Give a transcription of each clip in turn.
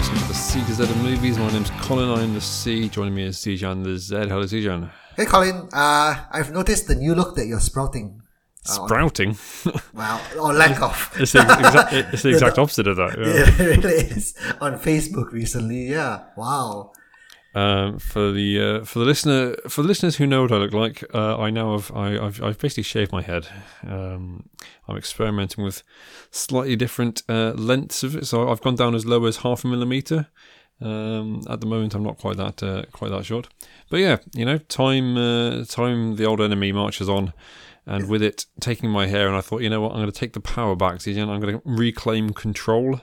listening to the C to Z of movies. My name's Colin. I'm the C. Joining me is Zijan the Z. Hello, Zijan. Hey Colin, uh, I've noticed the new look that you're sprouting. Uh, Sprouting. Well, or lack of. it's, the exact, it's the exact opposite of that. yeah. it really is on Facebook recently. Yeah. Wow. Um, for the uh, for the listener for the listeners who know what I look like, uh, I now have I, I've I've basically shaved my head. Um, I'm experimenting with slightly different uh, lengths of it, so I've gone down as low as half a millimeter. Um, at the moment, I'm not quite that uh, quite that short, but yeah, you know, time uh, time the old enemy marches on, and with it taking my hair, and I thought, you know what, I'm going to take the power back, Zijan. I'm going to reclaim control.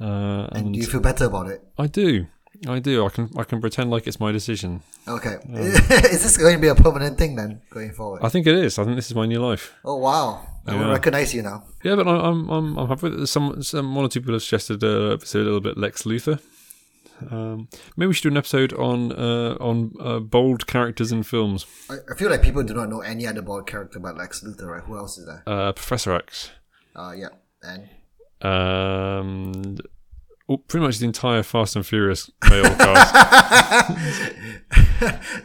Uh, And and do you feel better about it? I do, I do. I can I can pretend like it's my decision. Okay. is this going to be a permanent thing then, going forward? I think it is. I think this is my new life. oh wow. I Yeah. recognize you now. Yeah, but I- I'm I'm I'm happy that. Some some one or two people have suggested uh, episode a little bit Lex Luthor. Um, maybe we should do an episode on uh, on uh, bold characters in films. I, I feel like people do not know any other bald character but Lex Luthor, right? Who else is there? Uh, Professor X. Uh, yeah. And Um, pretty much the entire Fast and Furious male cast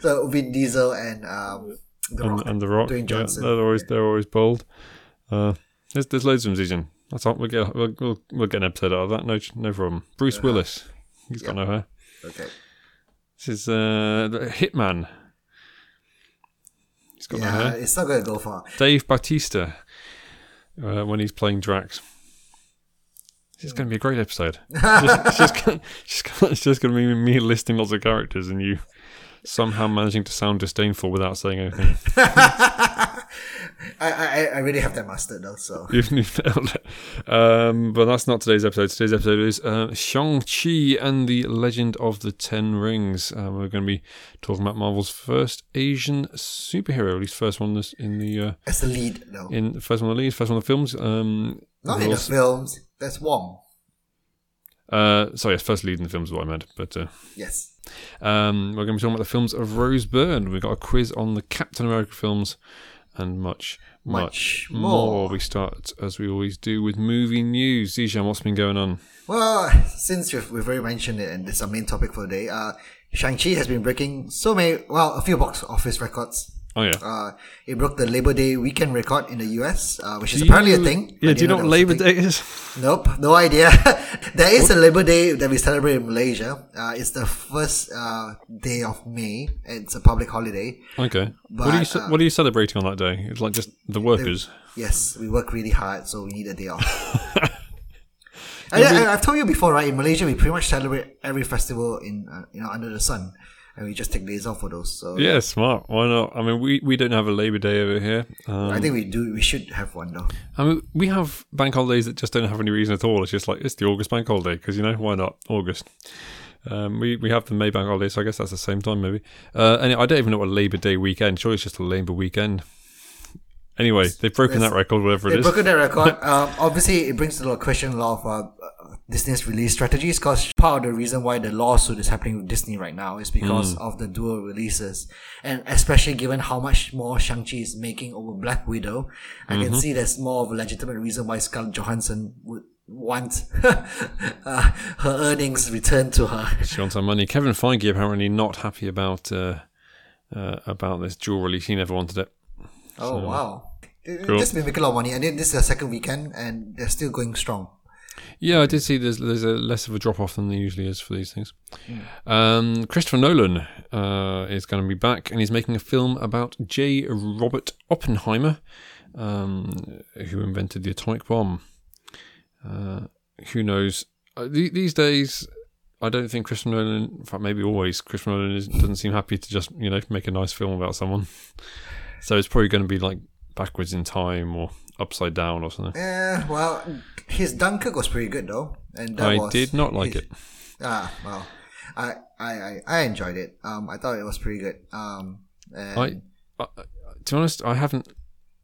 so Vin Diesel and um, The and, Rock. and the Rock. Dwayne Yeah, they're always they're always bold. Uh, there's there's loads of them, Zijan. That's all. We'll get we'll, we'll we'll get an episode out of that. No no problem. Bruce Willis. He's got no hair. Okay. This is uh, the Hitman. He's got no hair. it's not going to go far. Dave Bautista uh, when he's playing Drax. This is going to be a great episode. It's just, it's just, it's just, gonna, it's just going to be me listing lots of characters and you somehow managing to sound disdainful without saying anything. I, I, I really have that mastered though, so. You've, nailed it. Um, but that's not today's episode. Today's episode is uh, Shang-Chi and the Legend of the Ten Rings. Um, we're going to be talking about Marvel's first Asian superhero, at least first one in the uh, As the lead though. in first one of the leads, first one of the films. Um, Not in the also- films. That's Wong. uh, sorry, yes, first lead in the films is what I meant. But uh, Yes. um, we're going to be talking about the films of Rose Byrne. We've got a quiz on the Captain America films and much, much, Much more. more. We start, as we always do, with movie news. Zijan, what's been going on? Well, since we've, we've already mentioned it, and it's our main topic for the day, uh, Shang-Chi has been breaking so many, well, a few box office records. Oh, yeah. Uh, it broke the Labor Day weekend record in the US, uh, which is Do apparently a thing. Yeah, do you know what Labor. Day is? Nope, no idea. there is a Labor Day that we celebrate in Malaysia. Uh, it's the first uh, day of May. It's a public holiday. Okay. what are you But, uh, What are you celebrating on that day? It's like just the workers. Yes, we work really hard, so we need a day off. I, I've told you before, right? In Malaysia, we pretty much celebrate every festival in uh, you know under the sun, and we just take days off for those. So Yeah, smart. Why not? I mean, we, we don't have a Labor Day over here. Um, I think we do. We should have one though. I mean, we have bank holidays that just don't have any reason at all. It's just like it's the August bank holiday because you know why not August. Um, we we have the May bank holiday, so I guess that's the same time maybe. Uh, and I don't even know what Labor Day weekend. Surely it's just a Labor weekend. Anyway, they've broken that record, whatever it They've is. broken that record. um, obviously, it brings to the question a lot of uh, Disney's release strategies. Because part of the reason why the lawsuit is happening with Disney right now is because of the dual releases, and especially given how much more Shang Chi is making over Black Widow, I can see there's more of a legitimate reason why Scarlett Johansson would want uh, her earnings returned to her. She wants her money. Kevin Feige apparently not happy about uh, uh, about this dual release. He never wanted it. Oh wow! It- Cool. Just been making a lot of money, and then this is the second weekend, and they're still going strong. Yeah, I did see there's there's a less of a drop off than there usually is for these things. Um, Christopher Nolan uh, is going to be back, and he's making a film about J. Robert Oppenheimer, um, who invented the atomic bomb. Uh, who knows? Uh, the- these days, I don't think Christopher Nolan, in fact, maybe always, Christopher Nolan is, doesn't seem happy to just you know make a nice film about someone. So it's probably going to be like backwards in time or upside down or something. Yeah, well, his Dunkirk was pretty good though, and that I was did not like his- it. Ah, well, I, I, I, I enjoyed it. Um, I thought it was pretty good. Um, I, I, to be honest, I haven't,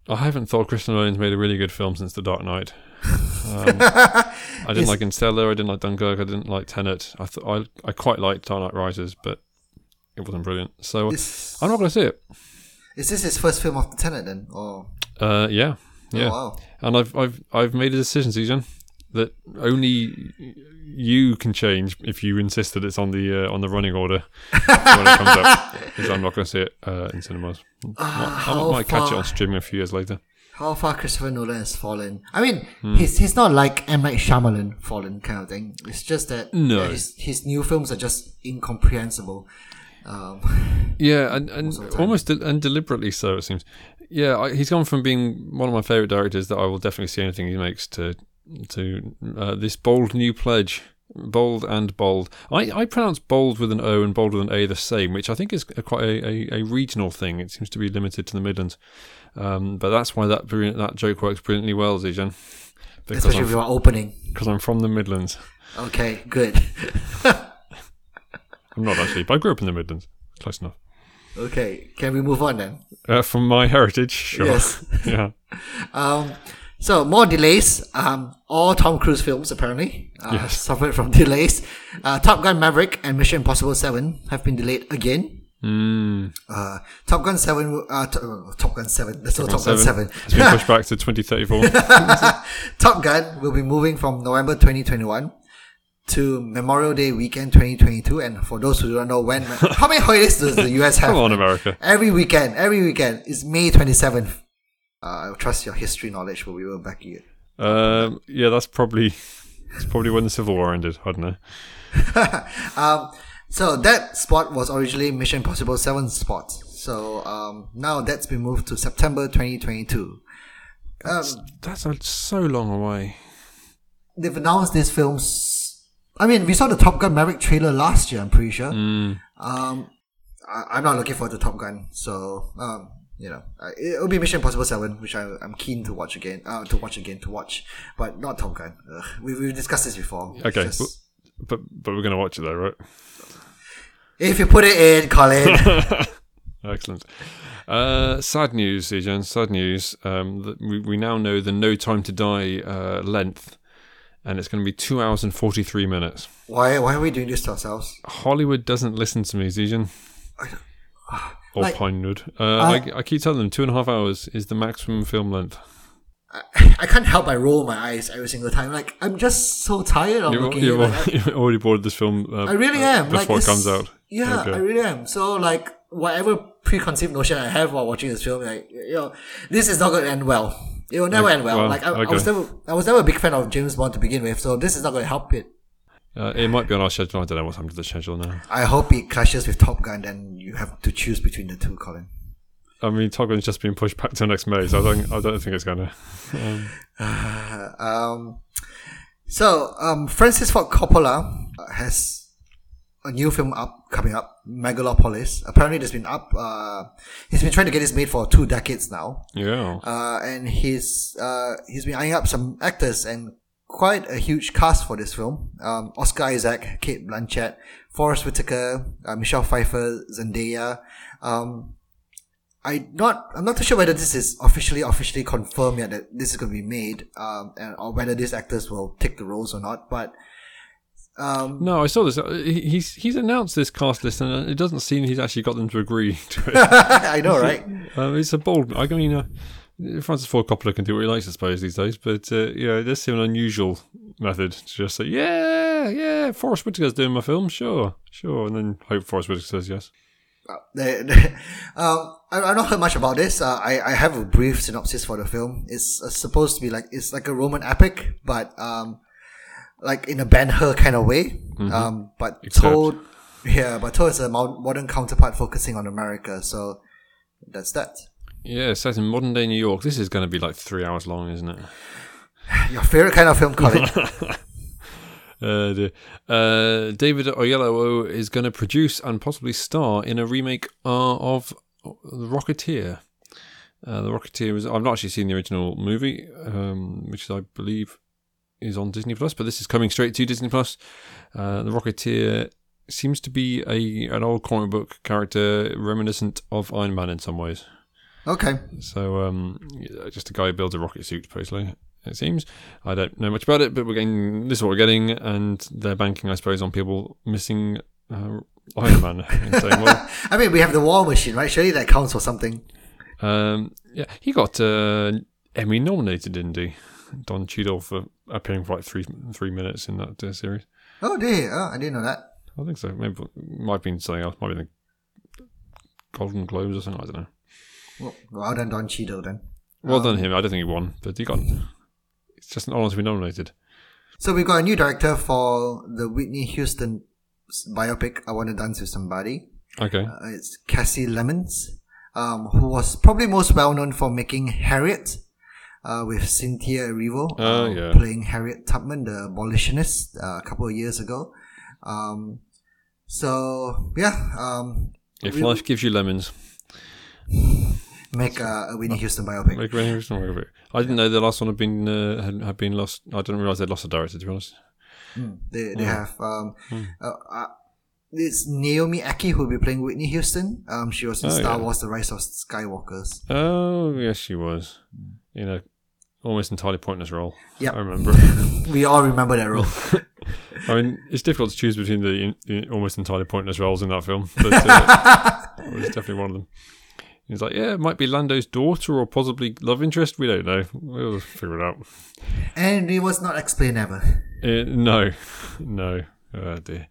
I haven't thought Christopher Nolan's made a really good film since The Dark Knight. Um, I didn't like Interstellar. I didn't like Dunkirk. I didn't like Tenet. I th- I, I quite liked Dark Knight Rises, but it wasn't brilliant. So I'm not going to see it. Is this his first film of the Tenet then? Or Uh, yeah, yeah. oh, wow, And I've, I've, I've made a decision, Susan. that only you can change if you insist that it's on the uh, on the running order when it comes out. Because I'm not going to see it uh, in cinemas. I how might catch it on streaming a few years later. How far Christopher Nolan has fallen. I mean, Hmm. he's he's not like M. Night Shyamalan fallen kind of thing. It's just that No. uh, his, his new films are just incomprehensible. Um, Yeah, and, and almost de- and deliberately so it seems. Yeah, I, he's gone from being one of my favorite directors that I will definitely see anything he makes to to uh, this bold new pledge. Bold and bold. I, I pronounce bold with an O and bold with an A the same, which I think is a, quite a, a, a regional thing. It seems to be limited to the Midlands, um, but that's why that that joke works brilliantly well, Zijan. Especially I'm, if you are opening. because I'm from the Midlands. Okay, good. I'm not actually, but I grew up in the Midlands. Close enough. okay, can we move on then? Uh, from my heritage, sure. Yes. yeah. Um, so more delays. Um, all Tom Cruise films apparently uh, Yes. suffered from delays. Uh, Top Gun Maverick and Mission Impossible Seven have been delayed again. Mm. Uh, Top Gun Seven. Uh, uh, Top Gun Seven. There's no Top, Gun Seven. It's been pushed back to 2034. Top Gun will be moving from November 2021 to Memorial Day weekend 2022. And for those who don't know when, how many holidays does the US have? Come on, America. Every weekend, every weekend is May 27th. Uh, I trust your history knowledge will be to back you. Um, yeah, that's probably that's probably when the Civil War ended. I don't know. Um, so that spot was originally Mission Impossible 7 spot. So um, now that's been moved to September 2022. Um, That's so long away. they've announced these films. I mean, we saw the Top Gun Maverick trailer last year. I'm pretty sure. Mm. Um, I, I'm not looking forward to Top Gun, so um, you know, it'll be Mission Impossible Seven, which I, I'm keen to watch again. Uh, to watch again, to watch, but not Top Gun. Ugh, we we've discussed this before. Okay, just- but but we're gonna watch it though, right? if you put it in, Colin. Excellent. Uh, sad news, Ejan. Sad news. Um, we we now know the No Time to Die uh, length, and it's going to be two hours and forty three minutes. why why are we doing this to ourselves? Hollywood doesn't listen to me, Zijan. Or Like- Pinewood. Uh, I, I keep telling them two and a half hours is the maximum film length. I can't help but roll my eyes every single time. Like I'm just so tired of You're, looking you're, at it. Like, already bored of this film. Uh, I really uh, am. Before like, it comes out. Yeah, Okay. I really am. So like whatever preconceived notion I have while watching this film, like you know, this is not going to end well. It will never Okay, end well. well, like I, I was never, I was never a big fan of James Bond to begin with, so this is not going to help it. Uh, it might be on our schedule. I don't know what's happened to the schedule now. I hope it clashes with Top Gun, then you have to choose between the two, Colin. I mean, Top Gun's just been pushed back to next May, so I don't, I don't think it's going to. Um, so um, Francis Ford Coppola has a new film up coming up, Megalopolis. Apparently, it's been up. Uh, he's been trying to get this made for two decades now. Yeah. uh, and he's uh, he's been eyeing up some actors and quite a huge cast for this film. Um, Oscar Isaac, Cate Blanchett, Forest Whitaker, uh, Michelle Pfeiffer, Zendaya. Um, I not I'm not too sure whether this is officially officially confirmed yet that this is going to be made, um, and, or whether these actors will take the roles or not. But um, No, I saw this. Uh, He's he's announced this cast list, and uh, it doesn't seem he's actually got them to agree to it. I know, right? um, it's a bold. I mean, uh, Francis Ford Coppola can do what he likes, I suppose, these days. But uh, yeah, it does seem an unusual method to just say, "Yeah, yeah, Forest Whitaker's doing my film, sure, sure," and then hope Forest Whitaker says yes. They- they- um, I, I've not heard much about this. Uh, I, I have a brief synopsis for the film. It's uh, supposed to be like it's like a Roman epic, but um, like in a Ben Hur kind of way. Um, but Except- told yeah, but told as a modern counterpart focusing on America. So that's that. Yeah, set in modern day New York. This is going to be like three hours long, isn't it? Your favorite kind of film, Colin? Uh, uh, David Oyelowo is going to produce and possibly star in a remake uh, of The Rocketeer. Uh, the Rocketeer is. I've not actually seen the original movie, um, which I believe is on Disney Plus, but this is coming straight to Disney Plus. Uh, the Rocketeer seems to be a an old comic book character reminiscent of Iron Man in some ways. okay. So, um, just a guy who builds a rocket suit, basically. It seems. I don't know much about it, but we're getting this is what we're getting, and they're banking, I suppose, on people missing uh, Iron Man saying, "Well, I mean, we have the War Machine, right? Surely that counts for something. um, yeah, he got uh, Emmy nominated, didn't he? Don Cheadle for appearing for like three three minutes in that uh, series. Oh, dear! Oh, I didn't know that. I think so. Maybe might have been something else. Might be the Golden Globes or something. I don't know. Well, well done, Don Cheadle then. Well done him. I don't think he won, but he got. It's just an honour to be nominated. So we've got a new director for the Whitney Houston biopic. I want to dance with somebody. Okay. Uh, it's Kasi Lemmons, um, who was probably most well known for making Harriet, uh, with Cynthia Erivo Oh, uh, yeah. playing Harriet Tubman, the abolitionist, uh, a couple of years ago. Um, so yeah, um, If life gives you lemons, make a, a Whitney Houston biopic. make reason why of. I didn't know the last one had been uh, had, had been lost. I didn't realise they'd lost a director. To be honest. They they have um, Hmm. uh, uh, it's Naomi Ackie who will be playing Whitney Houston. Um, she was in Oh, Star yeah. Wars: The Rise of Skywalkers. Oh yes, she was. In a almost entirely pointless role. Yeah, I remember. We all remember that role. I mean, it's difficult to choose between the, the almost entirely pointless roles in that film, but uh, it was definitely one of them. He's like, yeah, it might be Lando's daughter or possibly love interest. We don't know. We'll figure it out. and it was not explained ever. Uh, no, no. Oh dear.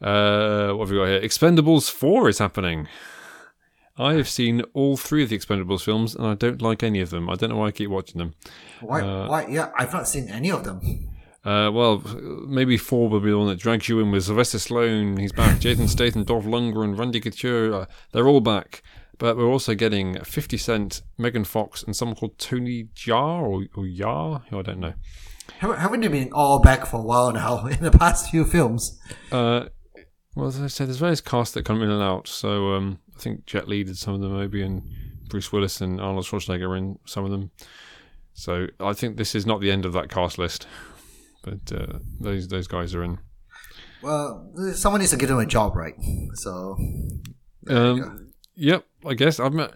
Uh, what have we got here? Expendables 4 is happening. I have seen all three of the Expendables films and I don't like any of them. I don't know why I keep watching them. Why? why? Yeah, I've not seen any of them. Uh, well, maybe 4 will be the one that drags you in with Sylvester Stallone. He's back. Jason Statham, Dolph Lundgren, Randy Couture. Uh, they're all back. But we're also getting 50 Cent, Megan Fox, and someone called Tony Jar or, or Yar, who I don't know. Haven't, haven't they been all back for a while now in the past few films? Uh, well, as I said, there's various casts that come in and out. So um, I think Jet Li did some of them, maybe, and Bruce Willis and Arnold Schwarzenegger are in some of them. So I think this is not the end of that cast list, but uh, those those guys are in. Well, someone needs to give them a job, right? So there you go. Um, yep, I guess I'm. Uh,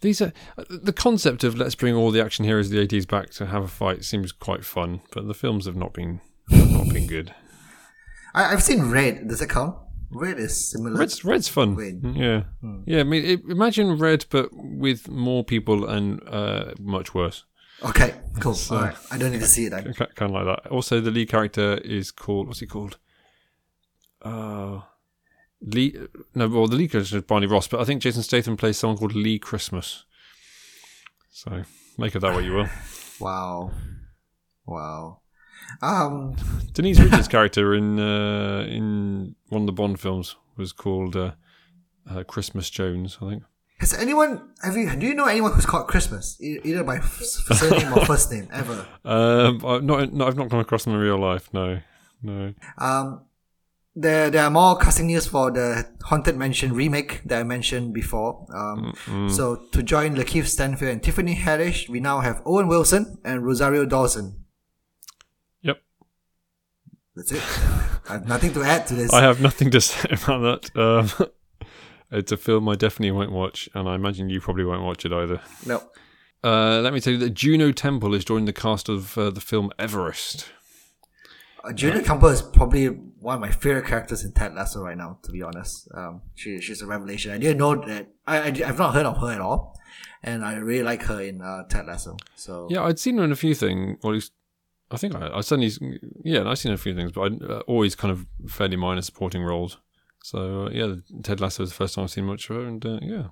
these are the concept of let's bring all the action heroes of the 80s back to have a fight seems quite fun, but the films have not been have not been good. I, I've seen Red. Does it count? Red is similar. Red's Red's fun. Red. Yeah, yeah. I mean, it, imagine Red, but with more people and uh, much worse. Okay, cool. All right, I don't need to see it then. Kind of like that. Also, the lead character is called what's he called? Uh Lee. No, well, the lead character is Barney Ross, but I think Jason Statham plays someone called Lee Christmas. So make of that what you will. Wow, wow. Um, Denise Richards' character in uh, in one of the Bond films was called uh, uh, Christmas Jones, I think. has anyone? Have you? Do you know anyone who's called Christmas? Either by surname or first name ever? Um, I've not, not, I've not come across them in real life. No, no. Um, there there are more casting news for the Haunted Mansion remake that I mentioned before. Um, so to join Lakeith Stanfield and Tiffany Haddish, we now have Owen Wilson and Rosario Dawson. That's it. I have nothing to add to this. I have nothing to say about that. Um, it's a film I definitely won't watch, and I imagine you probably won't watch it either. no. Uh, let me tell you that Juno Temple is joining the cast of uh, the film Everest. Uh, Julia Campbell is probably one of my favorite characters in Ted Lasso right now. To be honest, um, she she's a revelation. I didn't know that. I, I have not heard of her at all, and I really like her in uh, Ted Lasso. So Yeah, I'd seen her in a few things. Well, at least I think I, I certainly, yeah, I've seen a few things, but I uh, always kind of fairly minor supporting roles. So uh, yeah, Ted Lasso is the first time I've seen much of her, and uh, yeah,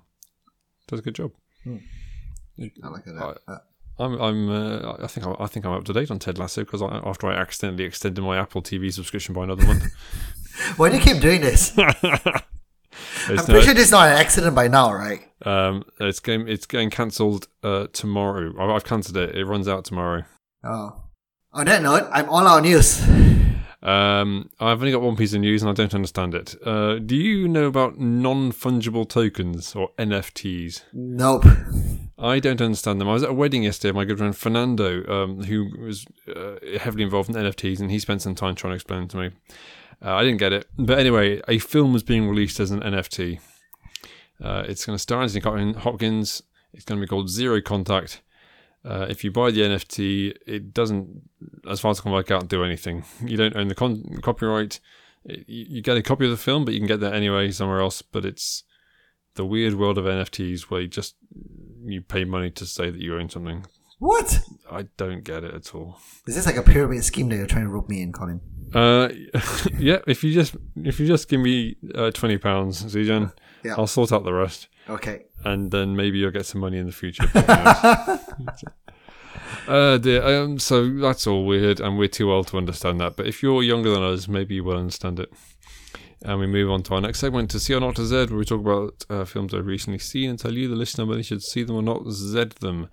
does a good job. I like her. I- Uh, I'm, I'm, uh, I think, I, I think I'm up to date on Ted Lasso because I, after I accidentally extended my Apple TV subscription by another month. why do you keep doing this? I'm it's, pretty sure this is not an accident by now, right? um, it's going, it's getting cancelled uh, tomorrow. I- I've cancelled it. It runs out tomorrow. Oh. On that note, I'm all out news. Um, I've only got one piece of news and I don't understand it. Uh, do you know about non fungible tokens or NFTs? Nope. I don't understand them. I was at a wedding yesterday. My good friend Fernando, um, who was uh, heavily involved in NFTs, and he spent some time trying to explain it to me. Uh, I didn't get it, but anyway, a film is being released as an NFT. Uh, it's going to star Anthony Hopkins. It's going to be called Zero Contact. Uh, if you buy the NFT, it doesn't, as far as I can work out, do anything. You don't own the con- copyright. It, you, you get a copy of the film, but you can get that anyway somewhere else. But it's the weird world of NFTs where you just you pay money to say that you own something. What? I don't get it at all. Is this like a pyramid scheme that you're trying to rope me in, Colin? Uh, yeah. If you just if you just give me uh, twenty pounds, Zijan, Yeah. I'll sort out the rest, Okay. and then maybe you'll get some money in the future. Uh, dear. Um, so that's all weird, and we're too old to understand that. But if you're younger than us, maybe you will understand it. And we move on to our next segment to See or Not to Z, where we talk about uh, films I've recently seen and tell you, the listener, whether you should see them or not, Z them.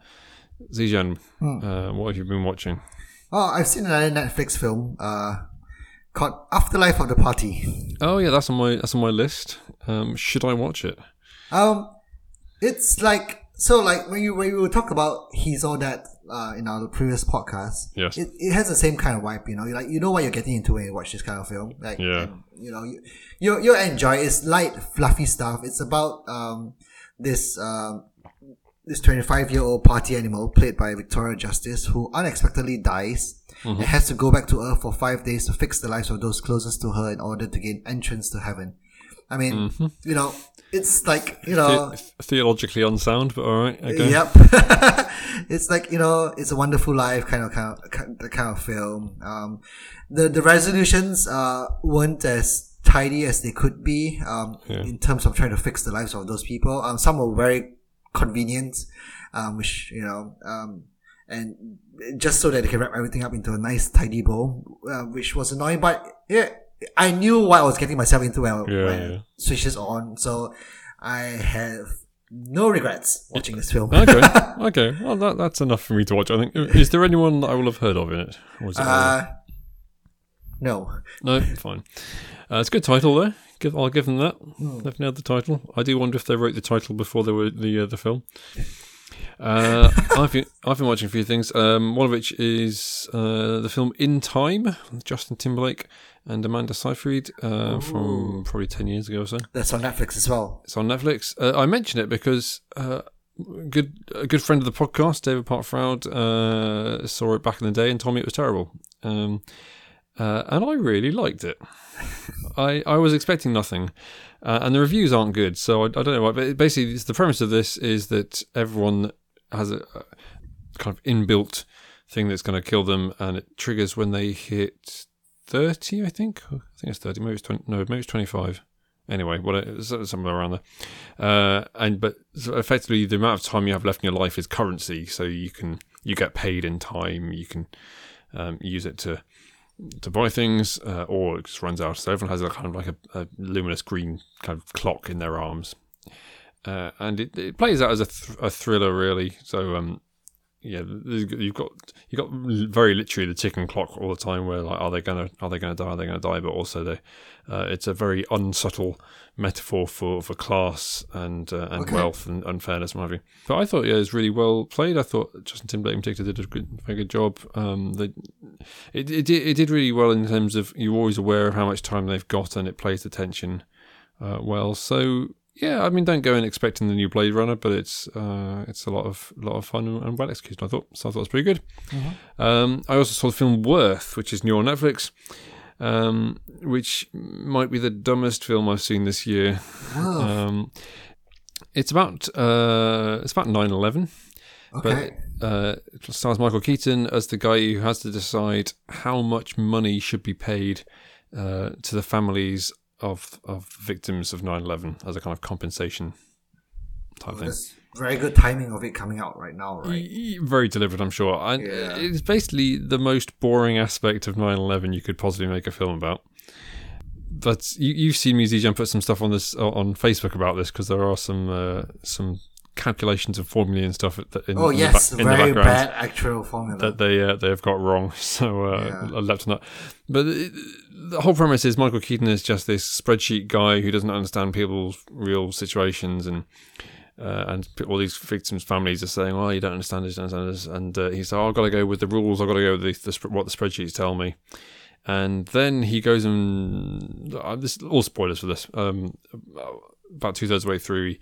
Zijan, uh, what have you been watching? Oh, I've seen another Netflix film uh, called Afterlife of the Party. Oh yeah, that's on my that's on my list. Um, should I watch it? Um, it's like so like when you when you talk about he's all that uh, in our previous podcast. Yes. It, it has the same kind of vibe, you know. Like you know what you're getting into when you watch this kind of film. Like Yeah. and, you know you you you enjoy. it. It's light, fluffy stuff. It's about um this um this 25 year old party animal played by Victoria Justice who unexpectedly dies and has to go back to Earth for five days to fix the lives of those closest to her in order to gain entrance to heaven. I mean, you know, it's like, you know, The- theologically unsound, but all right. Okay. Yep. it's like you know, it's a wonderful life kind of kind of, the kind of film. Um, the the resolutions uh weren't as tidy as they could be. Um, Yeah. in terms of trying to fix the lives of those people. Um, some were very convenient, um, which you know, um, and just so that they can wrap everything up into a nice tidy bow, uh, which was annoying. But yeah, I knew what I was getting myself into when, Yeah, when yeah. switches on. So I have no regrets watching this film. okay. Okay. Well, that, that's enough for me to watch. I think. Is there anyone that I will have heard of in it? It Uh, no. no, fine. Uh, it's a good title though. Give, I'll give them that. They've nailed the title. I do wonder if they wrote the title before they were the uh, the film. Uh, I've been I've been watching a few things. Um, one of which is uh, the film In Time with Justin Timberlake and Amanda Seyfried uh, from probably ten years ago or so. That's on Netflix as well. It's on Netflix. Uh, I mention it because uh, good a good friend of the podcast, David Partfroud, uh, saw it back in the day and told me it was terrible. Um, uh, and I really liked it. I I was expecting nothing, uh, and the reviews aren't good, so I, I don't know why. But basically, the premise of this is that everyone has a, a kind of inbuilt thing that's going to kill them, and it triggers when they hit thirty. I think. I think it's thirty. Maybe it's twenty. No, maybe it's twenty-five anyway, what somewhere around there. Uh, and but effectively, the amount of time you have left in your life is currency, so you can you get paid in time. You can um, use it to to buy things, uh, or it just runs out. So everyone has a kind of like a, a luminous green kind of clock in their arms, uh, and it, it plays out as a, th- a thriller, really. So um, yeah, you've got you have got very literally the ticking clock all the time. Where like, are they gonna are they gonna die? Are they gonna die? But also, they uh, it's a very unsubtle metaphor for, for class and uh, and Okay. wealth and unfairness and what have you. But I thought yeah, it was really well played. I thought Justin Timberlake in particular did a good, very good job. Um, they, it it did, it did really well in terms of you're always aware of how much time they've got and it plays the tension uh, well. So yeah, I mean, don't go in expecting the new Blade Runner, but it's uh, it's a lot of lot of fun and, well executed. I thought so. I thought it was pretty good. Um, I also saw the film Worth, which is new on Netflix, um, which might be the dumbest film I've seen this year. Um, it's about uh, it's about 9-11, Okay. but uh, it stars Michael Keaton as the guy who has to decide how much money should be paid uh, to the families of of victims of 9-11 as a kind of compensation type thing. Very good timing of it coming out right now, right? Very deliberate, I'm sure. And Yeah. It's basically the most boring aspect of 9 11 you could possibly make a film about. But you, you've seen me, Zijan, put some stuff on this on Facebook about this because there are some uh, some calculations and formulae and stuff in, Oh in, yes, the, ba- in the background bad actual formula. that they uh, they have got wrong. So uh, Yeah. I left on that. But it, the whole premise is Michael Keaton is just this spreadsheet guy who doesn't understand people's real situations and. Uh, and all these victims' families are saying, "Well, you don't understand this, you don't understand this," and uh, he's like, oh, "I've got to go with the rules. I've got to go with the, the, what the spreadsheets tell me." And then he goes and uh, this all spoilers for this. Um, about two thirds way through,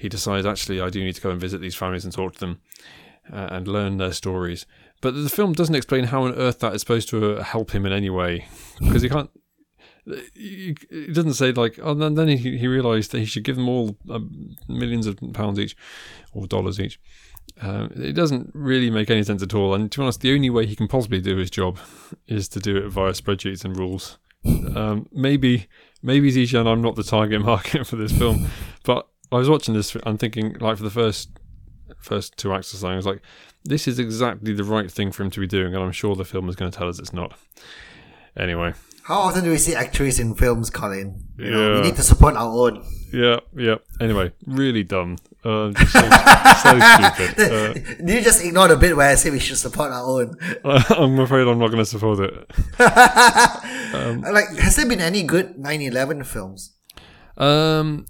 he, decides actually I do need to go and visit these families and talk to them uh, and learn their stories. But the film doesn't explain how on earth that is supposed to uh, help him in any way because he can't. He doesn't say like, oh, and then he, he realised that he should give them all um, millions of pounds each or dollars each, Um, it doesn't really make any sense at all. And to be honest, the only way he can possibly do his job is to do it via spreadsheets and rules. Um, maybe, maybe Zijan, I'm not the target market for this film, but I was watching this and thinking, like, for the first first two acts or something, I was like, this is exactly the right thing for him to be doing, and I'm sure the film is going to tell us it's not. Anyway, How often do we see actors in films, Colin? You know, we need to support our own. yeah, yeah. Anyway, really dumb. Uh, so, so stupid. Uh, you just ignore the bit where I say we should support our own? I'm afraid I'm not going to support it. like, has there been any good 9/11 films? Um,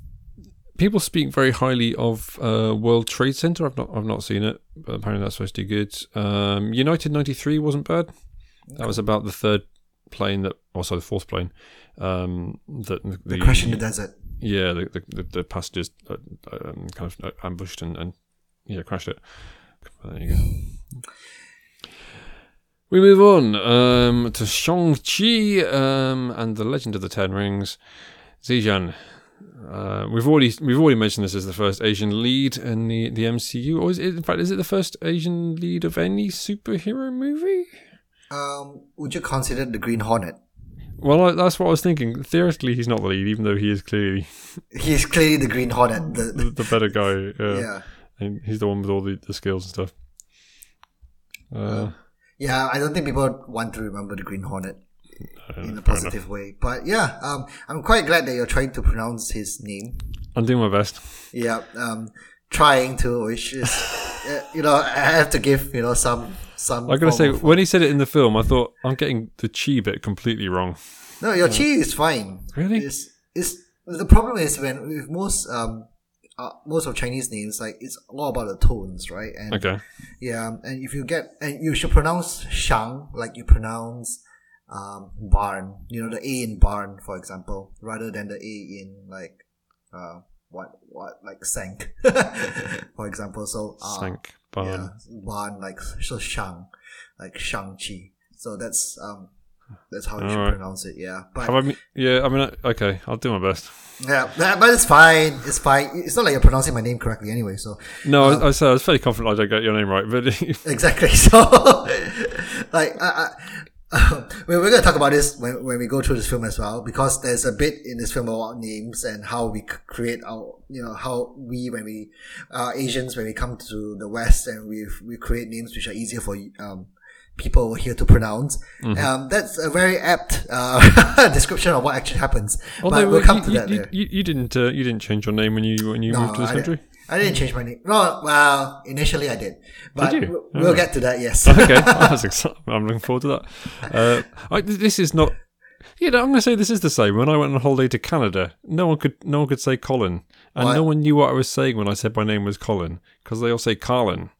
people speak very highly of uh, World Trade Center. I've not, I've not seen it, but apparently that's supposed to be good. Um, United '93 wasn't bad. That was about the third plane that, also the fourth plane, um, that the, The Crash in the Desert. yeah, the the, the, passengers uh, um, kind of ambushed and, and yeah, crashed it. There you go. We move on um, to Shang-Chi um, and the Legend of the Ten Rings. Zijan, uh, we've already we've already mentioned this as the first Asian lead in the, the MCU, or is it, in fact is it the first Asian lead of any superhero movie? Um, would you consider the Green Hornet? Well, I, that's what I was thinking. Theoretically, he's not the lead, even though he is clearly He's clearly the Green Hornet. The, the, the better guy. Uh, yeah. and he's the one with all the, the skills and stuff. Uh, Yeah, I don't think people want to remember the Green Hornet in a positive way. But yeah, um, I'm quite glad that you're trying to pronounce his name. I'm doing my best. Yeah, um, trying to, which is, uh, you know, I have to give, you know, some, some. I gotta say, when he said it in the film, I thought I'm getting the chi bit completely wrong. no, your chi is fine. Really? It's, it's, the problem is when, with most, um, uh, most of Chinese names, like, it's all about the tones, right? And Okay. Yeah, and if you get and you should pronounce shang like you pronounce um, barn. You know the a in barn, for example, rather than the a in like uh, what what like sank, for example. So uh, Sank barn. yeah, barn like so shang, like shang chi. So that's um that's how you should Alright. pronounce it. Yeah, but I? me- Yeah, I mean, okay, I'll do my best. yeah, but it's fine. It's fine. It's not like you're pronouncing my name correctly anyway. So No, Um, I, I said I was fairly confident I don't get your name right, but Exactly. So, like, I, I, we're, we're going to talk about this when, when we go through this film as well, because there's a bit in this film about names and how we create our, you know, how we, when we, uh, Asians, when we come to the West and we, we create names which are easier for, um, people here to pronounce. Um, that's a very apt, uh, description of what actually happens. although but we'll come you, to that you, later. you, you didn't uh, you didn't change your name when you when you moved to this I country. Didn't, I didn't change my name. No, well, initially I did. But Did you? we'll- we'll Oh. get to that, yes. okay, I was excited. I'm looking forward to that. Uh, I, this is not. You know, I'm going to say this is the same. When I went on holiday to Canada, no one could no one could say Colin, and What? no one knew what I was saying when I said my name was Colin because they all say Carlin.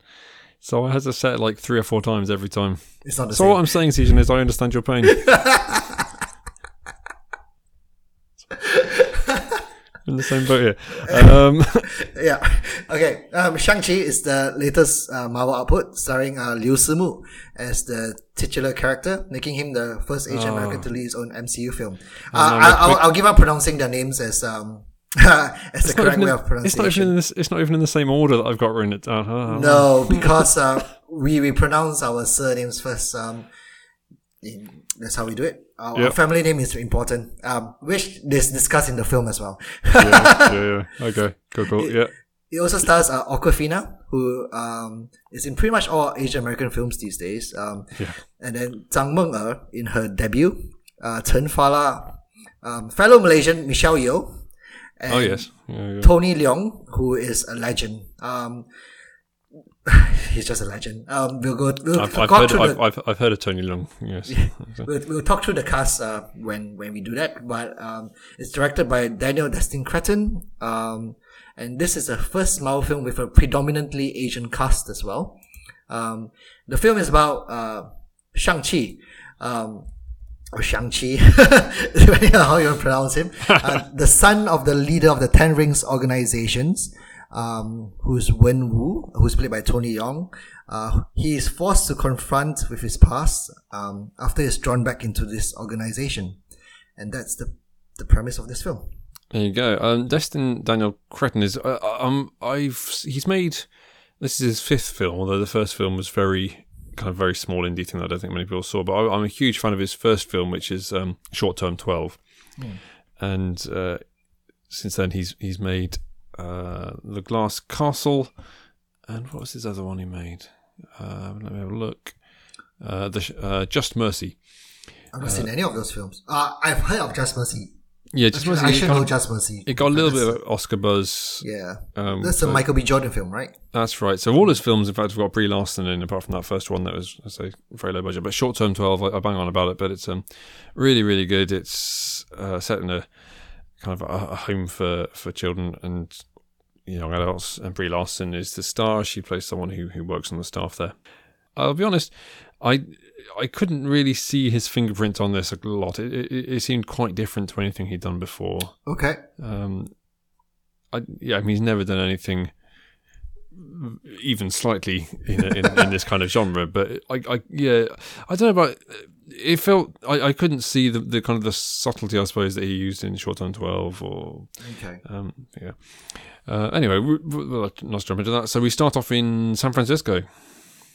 So I had to say it like three or four times every time. It's not the So same. what I'm saying, Season, is I understand your pain. In the same boat here. Um, yeah. Okay. Um, Shang-Chi is the latest uh, Marvel output starring uh, Liu Simu as the titular character, making him the first Asian American to lead his own MCU film. Uh, I, but I'll, give up pronouncing their names as um as the it's, not correct way of pronunciation. it's not even in this. It's not even in the same order that I've got written it down. Oh, No, because uh, we we pronounce our surnames first. Um, in, that's how we do it. Our, our family name is important, um, which is discussed in the film as well. yeah, yeah, yeah. Okay, cool, cool. Yeah. It also stars uh, Awkwafina, who um, is in pretty much all Asian American films these days. Um, Yeah. And then Zhang Meng'er in her debut, uh, Chen Fala, um, fellow Malaysian Michelle Yeoh, and Oh yes. Yeah, yeah. Tony Leong, who is a legend. Um, he's just a legend. Um, we'll go. We'll, I've, I've heard. I've, the, I've, I've heard of Tony Long. Yes. we'll, we'll talk through the cast uh, when when we do that. But um, it's directed by Daniel Destin Cretton. Um, and this is the first Marvel film with a predominantly Asian cast as well. Um, the film is about uh, Shang Chi. Um, or Shang-Chi, depending on how you pronounce him, uh, the son of the leader of the Ten Rings organizations, um, who's Wen Wu, who's played by Tony Yong. Uh, he is forced to confront with his past um, after he's drawn back into this organization, and that's the the premise of this film. There you go. Um, Destin Daniel Cretton is. Uh, um, I've he's made this is his fifth film, although the first film was very kind of very small indie thing that I don't think many people saw. But I, am a huge fan of his first film, which is um, Short Term Twelve, Hmm. and uh, since then he's he's made uh, The Glass Castle, and what was his other one he made? Uh, let me have a look. Uh, the uh, Just Mercy. I've not seen any of those films. Uh, I've heard of Just Mercy. Yeah, Just Mercy. I it should know Just Mercy. it got a little bit of Oscar buzz. Yeah, Um, that's a Michael B. Jordan film, right? That's right. So all his films, in fact, have got Brie Larson in, apart from that first one that was, I say, very low budget. But Short Term Twelve, I, I bang on about it, but it's um, really, really good. It's uh, set in a kind of a, a home for, for children and young adults. And Brie Larson is the star. She plays someone who who works on the staff there. I'll be honest, I I couldn't really see his fingerprint on this a lot. It, it, it seemed quite different to anything he'd done before. Okay. Um, I, yeah, I mean, he's never done anything even slightly in, in, in this kind of genre. But I, I, yeah, I don't know about. It felt I, I couldn't see the, the kind of the subtlety, I suppose, that he used in Short Term Twelve or Okay. um, yeah. Uh, anyway, we, we, let's jump into that. So we start off in San Francisco.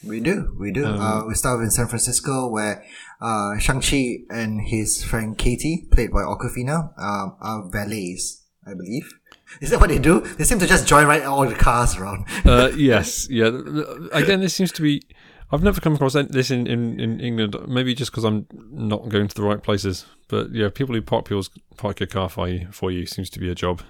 We do, we do. Um, uh, we start in San Francisco, where uh, Shang-Chi and his friend Katie, played by Awkwafina, um, are valets, I believe. Is that what they do? They seem to just join right all the cars around. Uh, yes, yeah. Again, this seems to be. I've never come across this in, in, in England. Maybe just because I'm not going to the right places. But yeah, people who park yours, park your car for you, for you seems to be a job.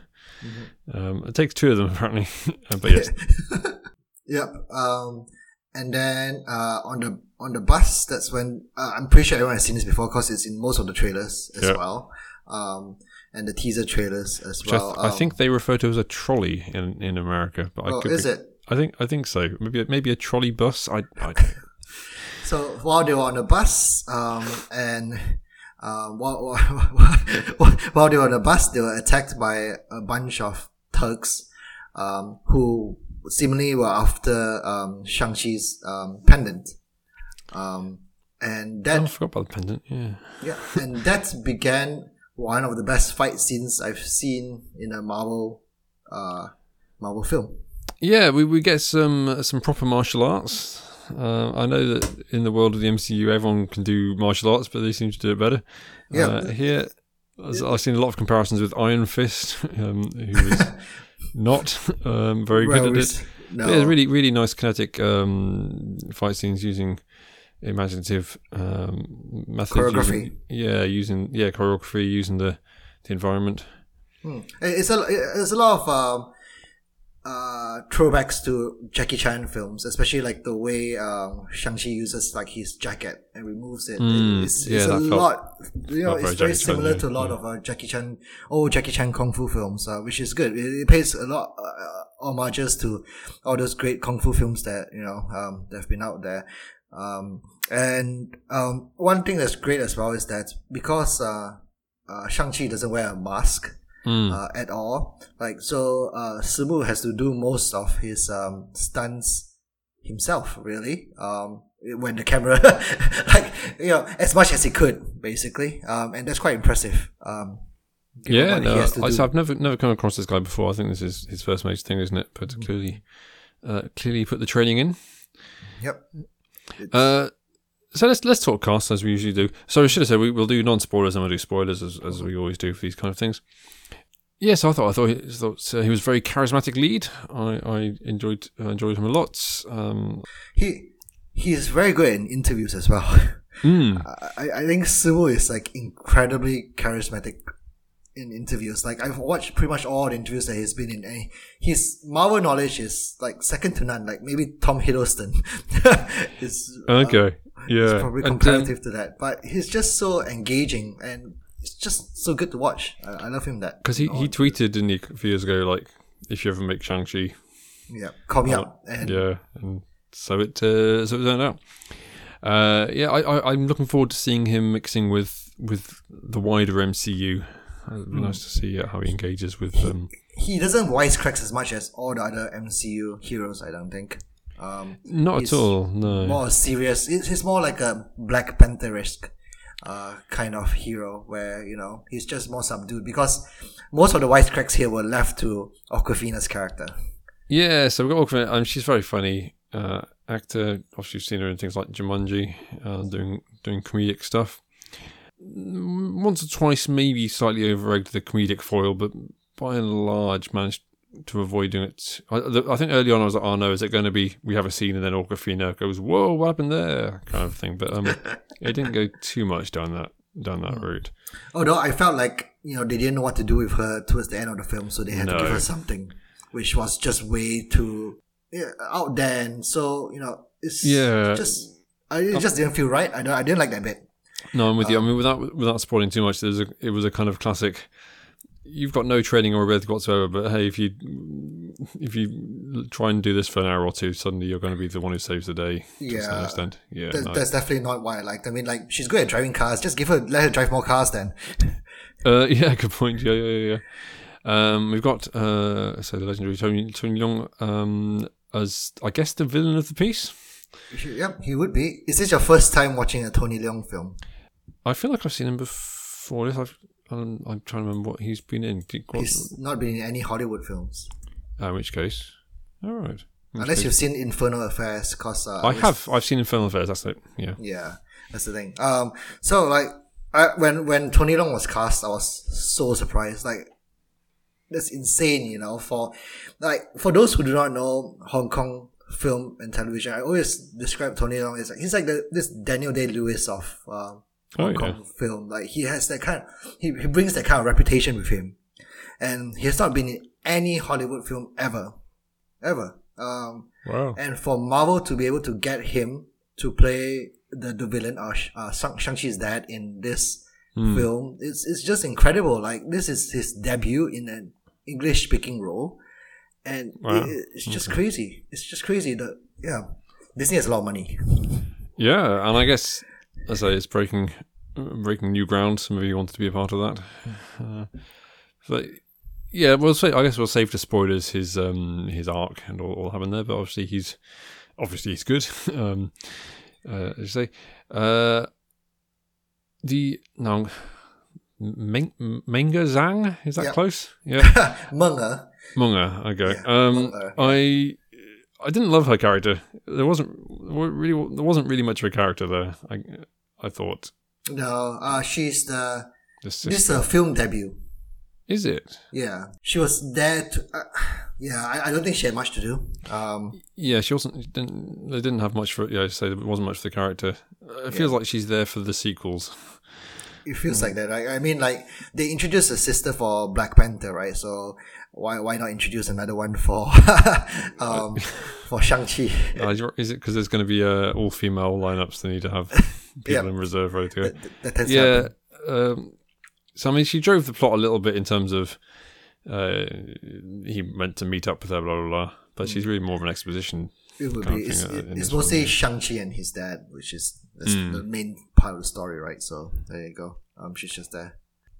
Um, it takes two of them apparently. Uh, but yes, Yep. Um, and then uh, on the on the bus, that's when uh, I'm pretty sure everyone has seen this before because it's in most of the trailers as Yeah. well, um, and the teaser trailers as which I, well. th- I Um, think they refer to as a trolley in, in America. But I Oh, could is be- it? I think I think so. Maybe a- maybe a trolley bus. I, I So while they were on the bus, um, and um, while, while, while they were on the bus, they were attacked by a bunch of Turks, um, who seemingly were after um, Shang-Chi's um, pendant. Um, and I that forgot about the pendant. Yeah. yeah, and that began one of the best fight scenes I've seen in a Marvel uh, Marvel film. Yeah, we, we get some some proper martial arts. Uh, I know that in the world of the MCU, everyone can do martial arts, but they seem to do it better. Yeah. Uh, here, I've seen a lot of comparisons with Iron Fist, um, who is not um, very good at it. No, yeah, really, really nice kinetic um, fight scenes using imaginative um, methods. Choreography. Using, yeah, using yeah choreography, using the the environment. Hmm. It's a it's a lot of um, uh, throwbacks to Jackie Chan films, especially like the way um, Shang Chi uses like his jacket and removes it. Mm, it's yeah, a lot. You know, it's very Jackie Chan, similar yeah, to a lot yeah. of uh, Jackie Chan, old Jackie Chan kung fu films, uh, which is good. It, it pays a lot uh, homages to all those great kung fu films that you know um, that have been out there. Um, and um, one thing that's great as well is that because uh, uh, Shang Chi doesn't wear a mask Mm. uh, at all. Like so, uh, Simu has to do most of his um, stunts himself. Really, um, when the camera, like you know, as much as he could, basically, um, and that's quite impressive. Um, Yeah, no, I, have never never come across this guy before. I think this is his first major thing, isn't it? But Mm. clearly, uh, clearly put the training in. Yep. Uh, so let's let's talk cast as we usually do. So I should have said we, we'll do non spoilers and we'll do spoilers as, as we always do for these kind of things. Yes, I thought I thought he, thought, uh, he was a very charismatic lead. I, I enjoyed uh, enjoyed him a lot. Um, he he is very good in interviews as well. mm, I, I think Simu is like incredibly charismatic in interviews. Like I've watched pretty much all the interviews that he's been in, and his Marvel knowledge is like second to none. Like maybe Tom Hiddleston is uh, okay, yeah, probably comparative to that. But he's just so engaging and it's just so good to watch. I, I love him that because he, he tweeted didn't he, a few years ago like if you ever make Shang Chi, yeah call me up and yeah, and so it uh, so it turned out. Uh, yeah, I, I, I'm looking forward to seeing him mixing with with the wider MCU. It'd be nice to see uh, how he engages with them. he doesn't wisecracks as much as all the other MCU heroes. I don't think. Um, Not at all. No. more serious. He's he's more like a Black Panther-esque uh, kind of hero, where you know he's just more subdued because most of the wisecracks here were left to Awkwafina's character. Yeah, so we've got Awkwafina. Um, she's very funny uh, actor. Obviously, you've seen her in things like Jumanji, uh, doing doing comedic stuff. Once or twice, maybe slightly over-egged the comedic foil, but by and large, managed to avoid doing it. I, I think early on I was like, "Oh no, is it going to be we have a scene and then Awkwafina goes, whoa, what happened there?" kind of thing. But um, it didn't go too much down that down that route. Although I felt like you know they didn't know what to do with her towards the end of the film, so they had to give her something, which was just way too yeah, out there. And so you know, it's Yeah. just I, it just didn't feel right. I don't, I didn't like that bit. No, I'm with you. I mean, without without spoiling too much, there's a it was a kind of classic. You've got no training or ability whatsoever, but hey, if you if you try and do this for an hour or two, suddenly you're going to be the one who saves the day to some Yeah. extent. Yeah, That's, no. that's definitely not what I liked. I mean, like she's good at driving cars. Just give her let her drive more cars then. Uh, yeah, good point. Yeah, yeah, yeah. yeah. Um, we've got uh, so the legendary Tony Tony Leung um, as I guess the villain of the piece. Yep, he would be. Is this your first time watching a Tony Leung film? I feel like I've seen him before. This I've, I'm, I'm trying to remember what he's been in. Did- what- He's not been in any Hollywood films, uh, in which case, all right. In which unless case- you've seen Infernal Affairs. Cause uh, I have. I've seen Infernal Affairs. That's it. Yeah. Yeah, that's the thing. Um, so like, I, when when Tony Leung was cast, I was so surprised. Like, that's insane, you know. For like for those who do not know Hong Kong film and television, I always describe Tony Leung as like he's like the this Daniel Day Lewis of um, Oh, Hong yeah. Kong film. Like he has that kind. he he brings that kind of reputation with him, and he has not been in any Hollywood film ever, ever. Um, Wow. and for Marvel to be able to get him to play the, the villain, uh, uh, Shang- Shang-Chi's dad in this Hmm. film, it's, it's just incredible. Like, this is his debut in an English speaking role. And Wow. it, it's just crazy. It's just crazy that, yeah, Disney has a lot of money. Yeah, and I guess I say, it's breaking breaking new ground. Some of you wanted to be a part of that. Uh, but yeah, we'll say. I guess we'll save the spoilers his um his arc and all, all happened there. But obviously he's obviously he's good. um, uh, as you say, uh, the now. Meng- Meng'er Zhang is that Yeah. close? Yeah, Munga. Munga. Okay. Yeah, um, I I didn't love her character. There wasn't really there wasn't really much of a character there. I I thought No, uh, she's the, the this is a film debut. is it? Yeah. She was there to, uh, yeah, I, I don't think she had much to do. Um, Yeah, she wasn't. Didn't, they didn't have much for. Yeah, so there wasn't much for the character. It feels like she's there for the sequels. It feels like that. Right? I mean, like they introduced a sister for Black Panther, right? So why why not introduce another one for um for Shang Chi? Uh, is it because there's going to be uh, all female lineups? They need to have people Yeah. in reserve ready to go. That, yeah. Um, so I mean, she drove the plot a little bit in terms of uh, he meant to meet up with her, blah blah blah. But she's really more of an exposition. It would be. It's, uh, it- it's mostly Shang Chi and his dad, which is that's Hmm. the main part of the story, right? So there you go. Um, she's just there.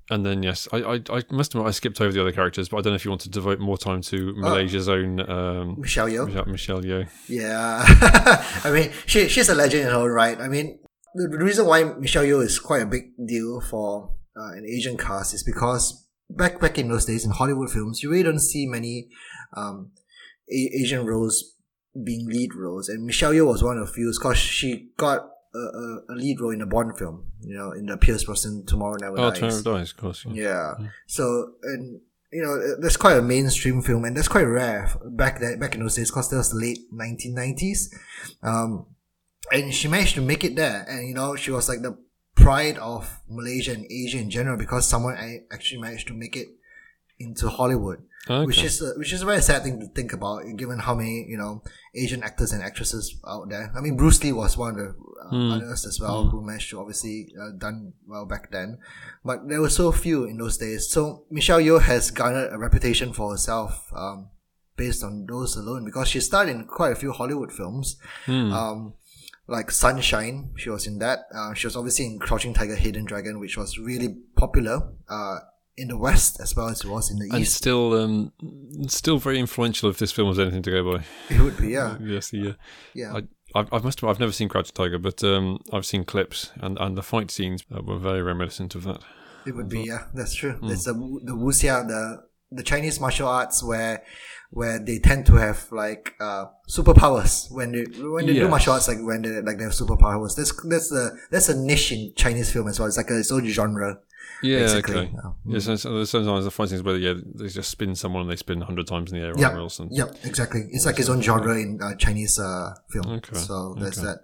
And then yes, I, I I must admit I skipped over the other characters, but I don't know if you want to devote more time to Malaysia's own um, Michelle Yeoh. Michelle, Michelle Yeoh. Yeah, I mean, she she's a legend in her own right. I mean, the, the reason why Michelle Yeoh is quite a big deal for uh, an Asian cast is because back back in those days in Hollywood films, you really don't see many um, a- Asian roles being lead roles, and Michelle Yeoh was one of the few because she got a, a, lead role in a Bond film, you know, in the Pierce Brosnan Tomorrow Never Oh, Dies. Turner of Dice, of course. Yeah. Yeah. So and you know that's quite a mainstream film, and that's quite rare back then, back in those days, because that was the late 1990s. Um, and she managed to make it there, and you know she was like the pride of Malaysia and Asia in general because someone actually managed to make it into Hollywood, Okay. which is a, which is a very sad thing to think about, given how many you know Asian actors and actresses out there. I mean, Bruce Lee was one of the uh, others as well who managed to obviously uh, done well back then, but there were so few in those days. So Michelle Yeoh has garnered a reputation for herself. Um, Based on those alone, because she starred in quite a few Hollywood films, Hmm. um, like Sunshine. She was in that. Uh, she was obviously in Crouching Tiger, Hidden Dragon, which was really popular uh, in the West as well as it was in the and East. still, um, still very influential if this film was anything to go by. It would be, yeah, Yes, uh, yeah. I, I, I must have, I've never seen Crouching Tiger, but um, I've seen clips, and, and the fight scenes uh, were very reminiscent of that. It would be, yeah, that's true. Hmm. It's the the wuxia, the the Chinese martial arts where where they tend to have like uh, superpowers when they when they do martial arts like when they like they have superpowers. That's that's a that's a niche in Chinese film as well. It's like a, its own genre. Yeah, basically. okay. Yeah. Yeah, so, so sometimes the funny things where yeah, they just spin someone and they spin a hundred times in the air or something. Yeah. else. And, Yep, exactly. It's like its own genre in uh, Chinese uh, film. Okay, So that's okay. that.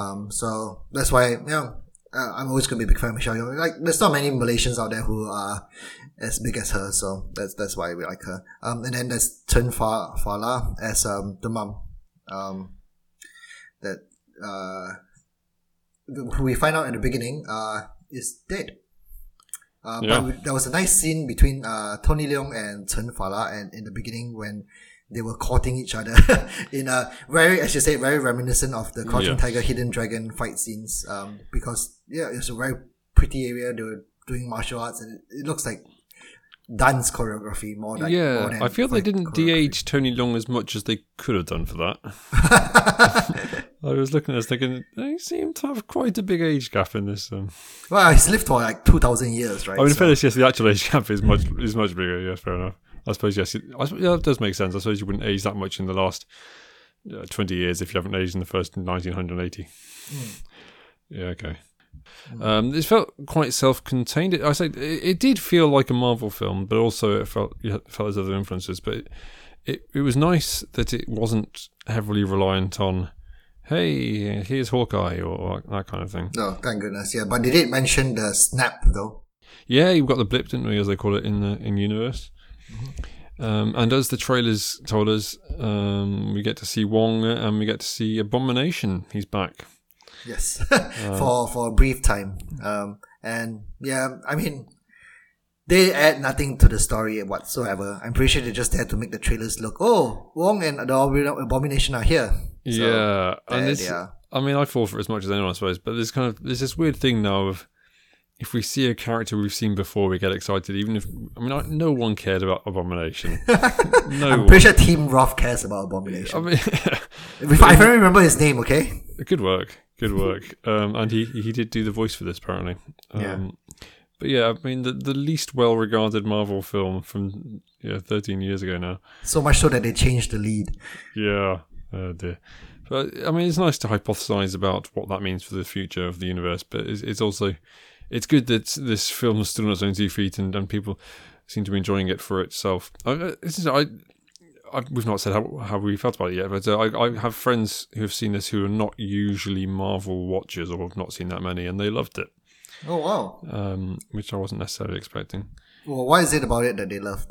Um, so that's why you know uh, I'm always gonna be a big fan of Michelle Yeoh. Like there's not many Malaysians out there who are as big as her, so that's that's why we like her. Um, and then there's Chen Fa Fala as um the mom. Um, that uh, who we find out at the beginning uh is dead. Uh, Yeah. But there was a nice scene between uh, Tony Leung and Chen Fala, and in the beginning when they were courting each other in a very, as you say, very reminiscent of the Crouching Yeah. Tiger, Hidden Dragon fight scenes. Um, because yeah, it's a very pretty area. They were doing martial arts, and it, looks like dance choreography more like more yeah, than I feel they didn't de-age Tony Leung as much as they could have done for that. I was looking at this thinking they seem to have quite a big age gap in this. Um, well, he's lived for like two thousand years, right? I mean, So- fairness, yes, the actual age gap is much is much bigger. Yeah, fair enough. I suppose yes, it, I, suppose- yeah, that does make sense. I suppose you wouldn't age that much in the last uh, twenty years if you haven't aged in the first nineteen hundred and eighty. Yeah, okay. Um, this felt quite self-contained. It, I say it, it did feel like a Marvel film, but also it felt yeah, it felt as other influences. But it, it it was nice that it wasn't heavily reliant on, hey, here's Hawkeye or that kind of thing. no, thank goodness. Yeah, but they didn't mention the snap though. Yeah, you've got the blip, didn't we, as they call it in the in universe. Um, and as the trailers told us, um, we get to see Wong and we get to see Abomination. He's back. Yes, Uh, for for a brief time. Um, and yeah, I mean, they add nothing to the story whatsoever. I'm pretty sure they're just there to make the trailers look. Oh, Wong and the Abomination are here. So, yeah, and this, are. I mean, I fall for it as much as anyone, I suppose. But there's kind of there's this weird thing now of if we see a character we've seen before, we get excited. Even if I mean, I, no one cared about Abomination. no I'm one. pretty sure Tim Roth cares about Abomination. I mean, if I don't remember his name, okay? good work, good work. Um, and he he did do the voice for this apparently. Um, Yeah. But yeah, I mean, the the least well regarded Marvel film from yeah 13 years ago now. So much so that they changed the lead. Yeah, oh dear. But I mean, it's nice to hypothesize about what that means for the future of the universe. But it's, it's also it's good that this film is still on its own two feet, and, and people seem to be enjoying it for itself. I, I- this is I. I, we've not said how, how we felt about it yet, but uh, I, I have friends who have seen this who are not usually Marvel watchers or have not seen that many, and they loved it, Oh wow! um, which I wasn't necessarily expecting. Well, what is it about it that they loved?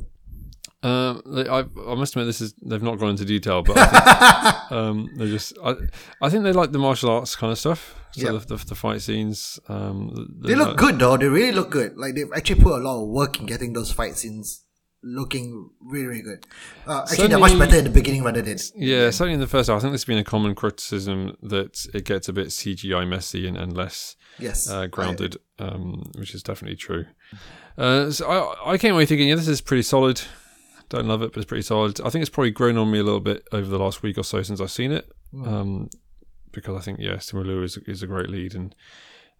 Um, I, I must admit, this is they've not gone into detail, but I think, um, they just I, I think they like the martial arts kind of stuff. So Yeah. the, the, the fight scenes, um, They look good though. They really look good. Like they've actually put a lot of work in getting those fight scenes looking really, really good. Uh, actually, they're much better in the beginning rather than Yeah, certainly in the first half, I think there's been a common criticism that it gets a bit CGI messy and, and less yes, uh, grounded, um, which is definitely true. Uh, so I, I came away thinking, yeah, this is pretty solid. Don't love it, but it's pretty solid. I think it's probably grown on me a little bit over the last week or so since I've seen it, um, because I think yeah, Simu Liu is is a great lead and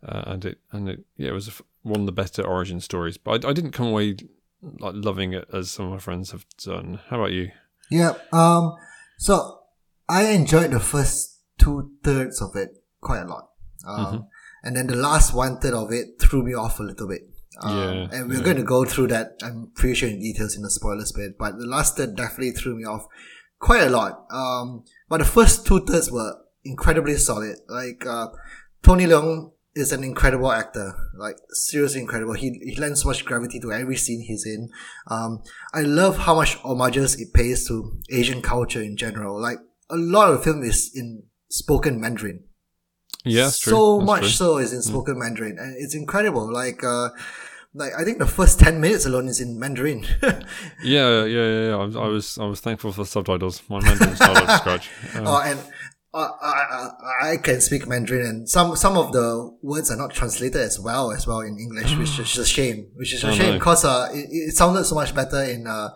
uh, and it and it yeah, it was f- one of the better origin stories. But I, I didn't come away like loving it as some of my friends have done. How about you? Yeah. Um. So I enjoyed the first two thirds of it quite a lot. Um, Mm-hmm. and then the last one third of it threw me off a little bit. Um, Yeah, and we're yeah. going to go through that. I'm pretty sure in details in the spoilers bit, but the last third definitely threw me off quite a lot. Um, but the first two thirds were incredibly solid. Like uh, Tony Leung is an incredible actor, like seriously incredible. He he lends so much gravity to every scene he's in. Um, I love how much homages it pays to Asian culture in general. Like a lot of the film is in spoken Mandarin. Yeah. So much true. so is in spoken Mandarin, and it's incredible. Like uh, like I think the first ten minutes alone is in Mandarin. Yeah, yeah, yeah. yeah. I, was, I was I was thankful for the subtitles. My Mandarin up to scratch. Um, Oh, and uh, I, I, I can speak Mandarin, and some some of the words are not translated as well as well in English, which is a shame. Which is a Oh, shame no. because uh, it, it sounded so much better in uh,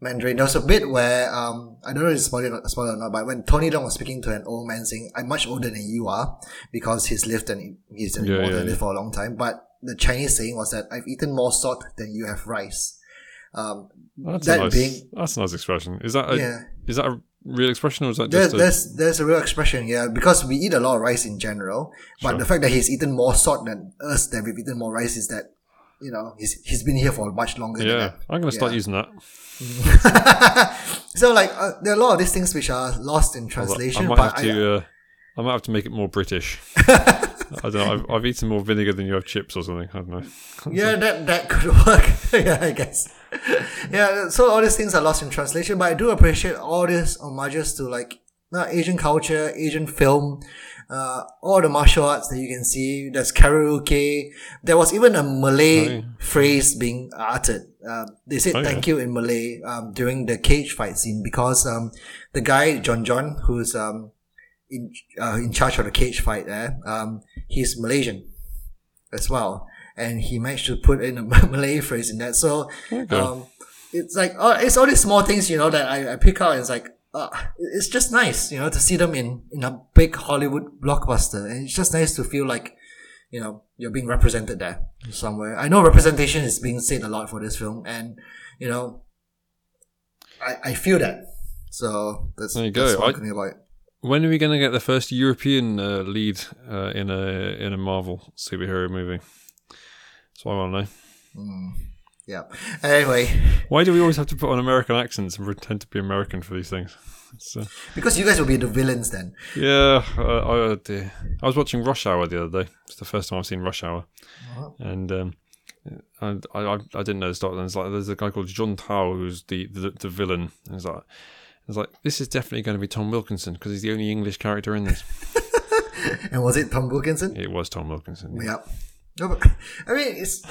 Mandarin. There was a bit where um, I don't know if it's spoiler or spoiler or not, but when Tony Leung was speaking to an old man saying, "I'm much older than you are," because he's lived and he's Yeah, immortal yeah, lived for a long time. But the Chinese saying was that I've eaten more salt than you have rice. Um, That's that a nice. being that's a nice expression. Is that a, yeah. is that a real expression or is that There's, a, there's there's a real expression, yeah, because we eat a lot of rice in general. But Sure. the fact that he's eaten more salt than us, that we've eaten more rice, is that you know he's he's been here for much longer. yeah? I'm going to start Yeah. using that. so like uh, there are a lot of these things which are lost in I translation. might but have to. uh, I might have to make it more British. I don't know. I've, I've eaten more vinegar than you have chips or something. I don't know. yeah, that that could work. yeah, I guess. yeah, so all these things are lost in translation, but I do appreciate all these homages to like uh, Asian culture, Asian film, uh, all the martial arts that you can see. There's karaoke. There was even a Malay Oh, yeah. phrase being uttered. Uh, they said Oh, yeah. thank you in Malay um, during the cage fight scene because um, the guy John John, who's um, in uh, in charge of the cage fight there, um, he's Malaysian as well, and he managed to put in a Malay phrase in that. So Okay. um, it's like oh, it's all these small things, you know, that I, I pick out. And it's like uh, it's just nice, you know, to see them in in a big Hollywood blockbuster, and it's just nice to feel like you know you're being represented there somewhere. I know representation is being said a lot for this film, and you know, I I feel that. So that's, There you that's go. what I'm I- about. it. When are we going to get the first European uh, lead uh, in a in a Marvel superhero movie? That's what I want to know. Yeah. Anyway, Why do we always have to put on American accents and pretend to be American for these things? Uh, because you guys will be the villains then. yeah, uh, I, uh. I was watching Rush Hour the other day. It's the first time I've seen Rush Hour, and um, I, I I didn't know the start. And it's like there's a guy called Juntao who's the the, the villain. And it's like it's like this is definitely going to be Tom Wilkinson because he's the only English character in this. And was it Tom Wilkinson? it was Tom Wilkinson. Yep. No, but, I mean, it's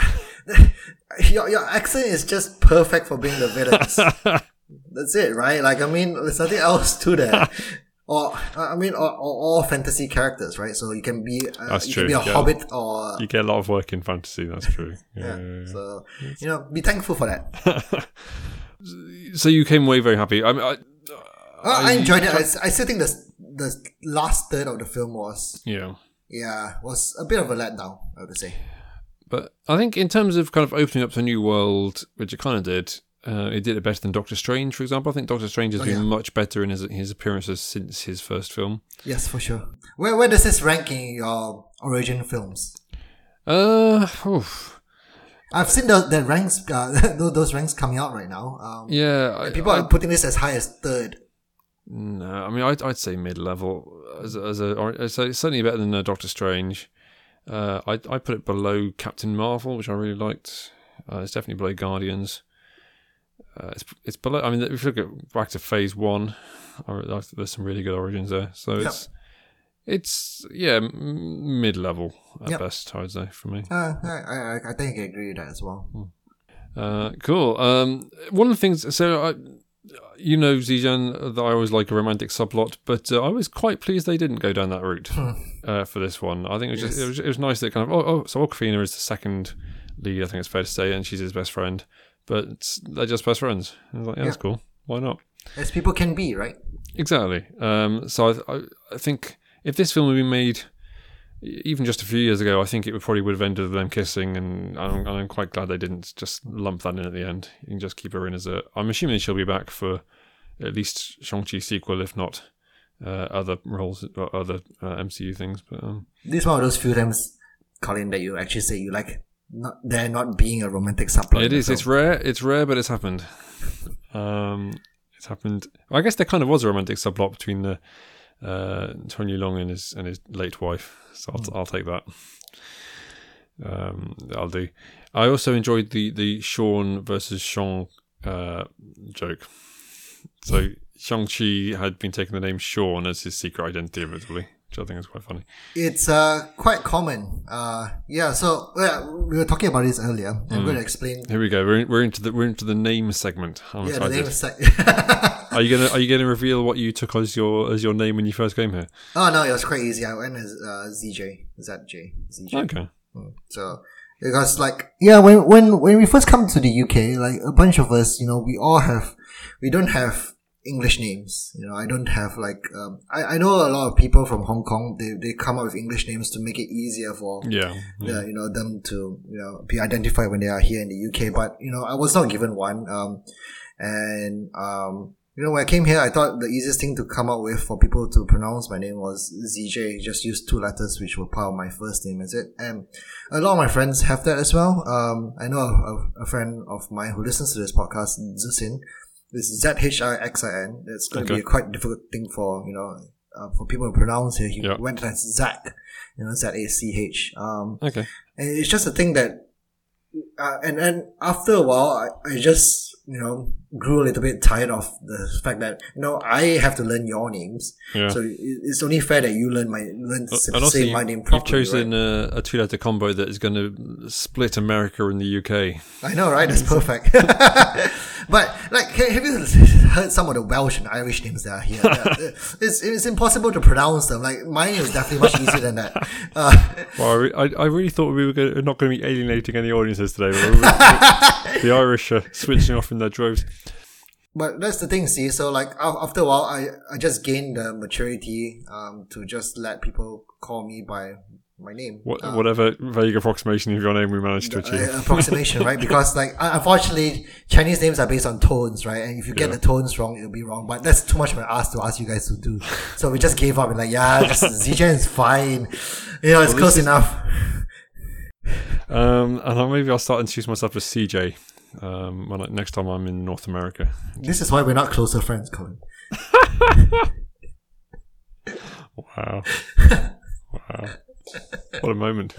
your your accent is just perfect for being the villain. That's it, right? Like, I mean, there's nothing else to that. Or, I mean, or, or all fantasy characters, right? So you can be, uh, That's you true, can be a yeah. hobbit or, You get a lot of work in fantasy. That's true. yeah. Yeah. So, you know, be thankful for that. So you came away very happy. I mean, I, Uh, I enjoyed it. I, I still think the, the last third of the film was, yeah. yeah, was a bit of a letdown, I would say. But I think in terms of kind of opening up to a new world, which it kind of did, uh, it did it better than Doctor Strange, for example. I think Doctor Strange has Oh, been yeah. much better in his, his appearances since his first film. Yes, for sure. Where, where does this rank in your origin films? Uh, oof. I've seen the, the ranks, uh, those ranks coming out right now. Um, yeah. I, people I, are putting this as high as third. no, I mean, I'd, I'd say mid-level as, as a. So certainly better than uh, Doctor Strange. Uh, I I put it below Captain Marvel, which I really liked. Uh, it's definitely below Guardians. Uh, it's it's below. I mean, if you look at back to Phase One, I, I, there's some really good origins there. So Yep. it's it's yeah mid-level at Yep. best. I would say for me. Uh, I, I, I think I agree with that as well. Uh, cool. Um, one of the things, so I, you know, Zijian, that I always like a romantic subplot, but uh, I was quite pleased they didn't go down that route uh, for this one. I think it was just Yes. it was, it was nice that kind of oh, oh so Awkwafina is the second lead. I think it's fair to say, and she's his best friend, but they're just best friends. I was like, yeah, that's cool. Why not? As people can be, right? Exactly. Um, so I, I, I think if this film had been made even just a few years ago, I think it would probably would have ended with them kissing, and I'm, I'm quite glad they didn't just lump that in at the end. You can just keep her in as a. I'm assuming she'll be back for at least Shang-Chi sequel, if not uh, other roles or other uh, MCU things. But um, This is one of those few times, Colin, that you actually say you like not there not being a romantic subplot. it is. It's rare. It's rare, but it's happened. Um, it's happened. I guess there kind of was a romantic subplot between the uh, Tony Leung and his and his late wife. So I'll, I'll take that. Um, I'll do. I also enjoyed the the Sean versus Sean uh, joke. So Shang Chi had been taking the name Sean as his secret identity which I think is quite funny. It's uh quite common. Uh yeah. So yeah, we were talking about this earlier. I'm going to explain. Here we go. We're in, we're into the we're into the name segment. I'm Yeah, the name sec- Are you gonna Are you gonna reveal what you took as your as your name when you first came here? Oh no, it was quite easy. I went as uh, ZJ, ZJ, ZJ. Okay. So because like yeah, when when when we first come to the UK, like a bunch of us, you know, we all have we don't have English names. You know, I don't have like um, I, I know a lot of people from Hong Kong. They, they come up with English names to make it easier for Yeah. yeah. you know them to you know be identified when they are here in the UK. But you know, I was not given one. Um, and um, you know, when I came here, I thought the easiest thing to come up with for people to pronounce my name was ZJ. Just use two letters, which were part of my first name. Is it? And a lot of my friends have that as well. Um, I know a, a friend of mine who listens to this podcast, Zixin. It's Z H I X I N. It's going to Okay. be a quite difficult thing for you know uh, for people to pronounce here. He Yeah. went as Zach, you know, Z A C H. Um, Okay. and it's just a thing that, uh, and then after a while, I, I just, you know, grew a little bit tired of the fact that, you know, I have to learn your names. Yeah. So it's only fair that you learn my, learn, Uh, say you, my name you've chosen right? uh, a two-letter combo that is going to split America and the UK. I know, right? That's perfect. but, like, have you heard some of the Welsh and Irish names that are here? It's, it's impossible to pronounce them. Like, mine is definitely much easier than that. Uh, Well, I, I, really thought we were go- not going to be alienating any audiences today. The Irish are switching off in their droves. But that's the thing, see. So like after a while, I, I just gained the maturity um, to just let people call me by my name. What, Uh, whatever vague approximation of your name we managed to achieve. uh, approximation, right? Because like unfortunately, Chinese names are based on tones, right? And if you get Yeah. the tones wrong, it'll be wrong. But that's too much of an ask to ask you guys to do. So we just gave up and like, yeah, just Zijian is fine. You know, it's Well, close is- enough. Um, and maybe I'll start introducing myself as CJ um, when I, next time I'm in North America. This is why we're not closer friends, Colin. Wow. wow. What a moment.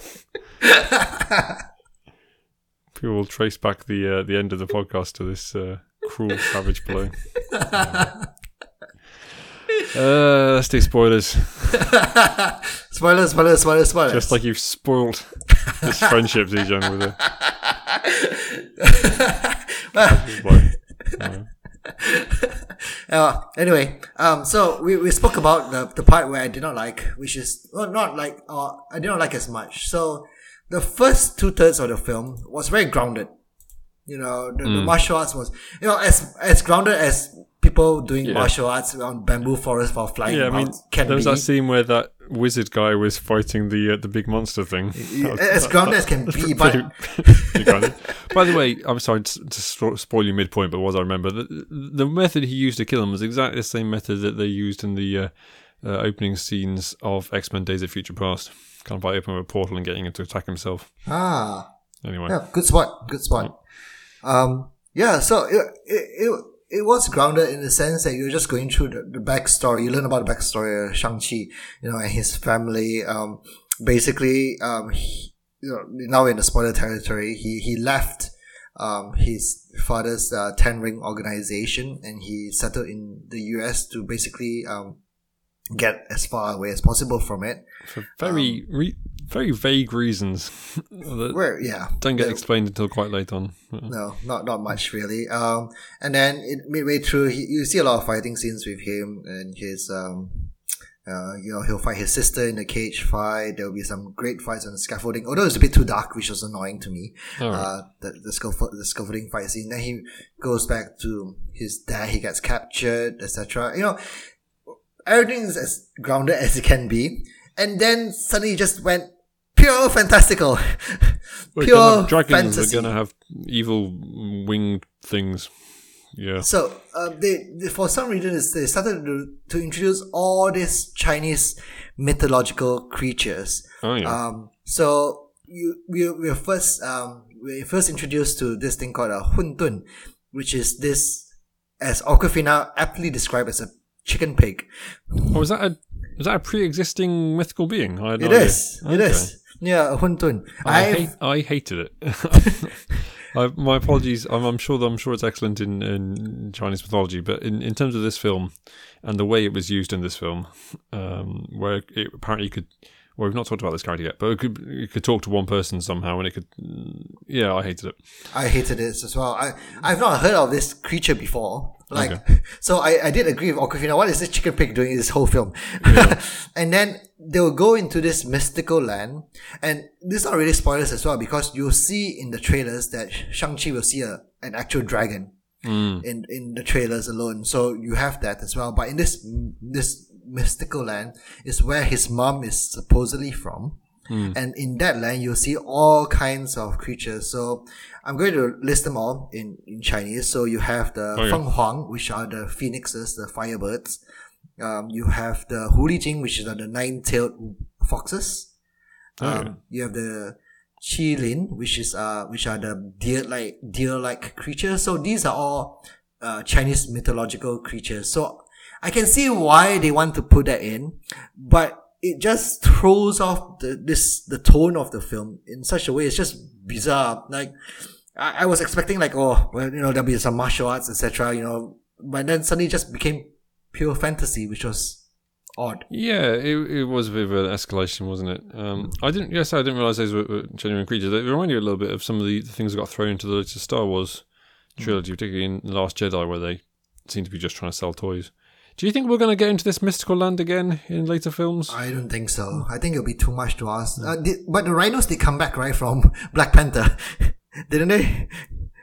People will trace back the uh, the end of the podcast to this uh, cruel, savage blow. Uh, let's do spoilers. Spoilers, spoilers, spoilers, spoilers. Just like you've spoiled this friendship, Zijian, with a. Uh, anyway, um, so we, we spoke about the, the part where I did not like, which is well, not like, uh, I did not like as much. So the first two thirds of the film was very grounded. You know, the, Mm. the martial arts was, you know, as as grounded as people doing Yeah. martial arts on bamboo forest while flying Yeah, I about mean, can there was be. that scene where that wizard guy was fighting the uh, the big monster thing. That was- as grounded as can be, but pretty- pretty. By the way, I'm sorry to, to spoil you midpoint, but what I remember, the, the method he used to kill him was exactly the same method that they used in the uh, uh, opening scenes of X Men: Days of Future Past. Kind of by opening a portal and getting him to attack himself. ah, Anyway, Yeah, good spot. Good spot. Um, yeah, so it, it, it, it was grounded in the sense that you're just going through the, the backstory. You learn about the backstory of Shang-Chi, you know, and his family. Um, basically, um, he, you know, now in the spoiler territory, he, he left, um, his father's, uh, Ten Ring organization and he settled in the US to basically, um, get as far away as possible from it. for very re- very vague reasons that Where, yeah. don't get the- explained until quite late on. No, not not much really. Um, and then it, midway through, he, you see a lot of fighting scenes with him and his um, uh, you know, he'll fight his sister in the cage fight. There will be some great fights on the scaffolding, although it's a bit too dark, which was annoying to me. Right. Uh, the the, scaffold, the scaffolding fight scene. Then he goes back to his dad. He gets captured, etc. You know, everything is as grounded as it can be. And then suddenly it just went pure fantastical, We're pure gonna have dragons. fantasy. We're gonna have evil winged things. Yeah. So uh, they, they for some reason they started to, to introduce all these Chinese mythological creatures. Oh yeah. Um, so you we we were first um we were first introduced to this thing called a huntun, which is this as Awkwafina aptly described as a chicken pig. oh, is that a is that a pre-existing mythical being? I had no It idea. is. It Okay. is. Yeah, a huntun. I, hate, I hated it. I, my apologies. I'm, I'm sure I'm sure it's excellent in, in Chinese mythology, but in, in terms of this film and the way it was used in this film, um, where it apparently could, well, we've not talked about this character yet, but it could it could talk to one person somehow, and it could, yeah, I hated it. I hated this as well. I I've not heard of this creature before. Like, Okay. so I, I did agree with Awkwafina. What is this chicken pig doing in this whole film? and then they will go into this mystical land, and this is not really spoilers as well because you'll see in the trailers that Shang Chi will see a, an actual dragon. Mm. in in the trailers alone. So you have that as well. But in this this mystical land is where his mom is supposedly from. And in that land, you'll see all kinds of creatures. So I'm going to list them all in, in Chinese. So you have the Okay. Feng Huang, which are the phoenixes, the firebirds. Um, you have the Huli Jing, which is are the nine-tailed foxes. Um, Okay. You have the Qi Lin, which is uh, which are the deer-like deer-like creatures. So these are all uh, Chinese mythological creatures. So I can see why they want to put that in, but it just throws off the this the tone of the film in such a way. It's just bizarre. Like I, I was expecting like oh well you know there'll be some martial arts etc. You know, but then suddenly it just became pure fantasy, which was odd. Yeah, it, it was a bit of an escalation, wasn't it? Um, I didn't. Yes, I didn't realize those were, were genuine creatures. They remind you a little bit of some of the, the things that got thrown into the latest Star Wars trilogy, particularly in the Last Jedi, where they seem to be just trying to sell toys. Do you think we're going to get into this mystical land again in later films? I don't think so. I think it'll be too much to ask. Uh, did, but the rhinos did come back right from Black Panther, didn't they?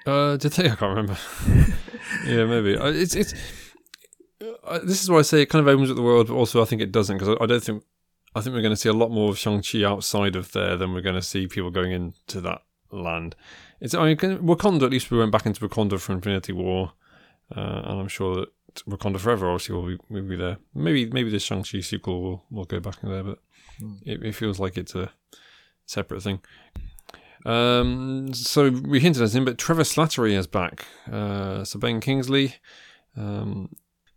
Uh, did they? I can't remember. yeah, maybe. Uh, It's it's. Uh, this is why I say it kind of opens up the world, but also I think it doesn't because I, I don't think. I think we're going to see a lot more of Shang Chi outside of there than we're going to see people going into that land. It's I mean Wakanda. At least we went back into Wakanda for Infinity War, uh, and I'm sure that Wakanda Forever obviously will be, will be there. Maybe maybe the Shang Chi sequel will will go back in there, but it, it feels like it's a separate thing. Um, so we hinted at him, but Trevor Slattery is back. Uh, so Ben Kingsley um,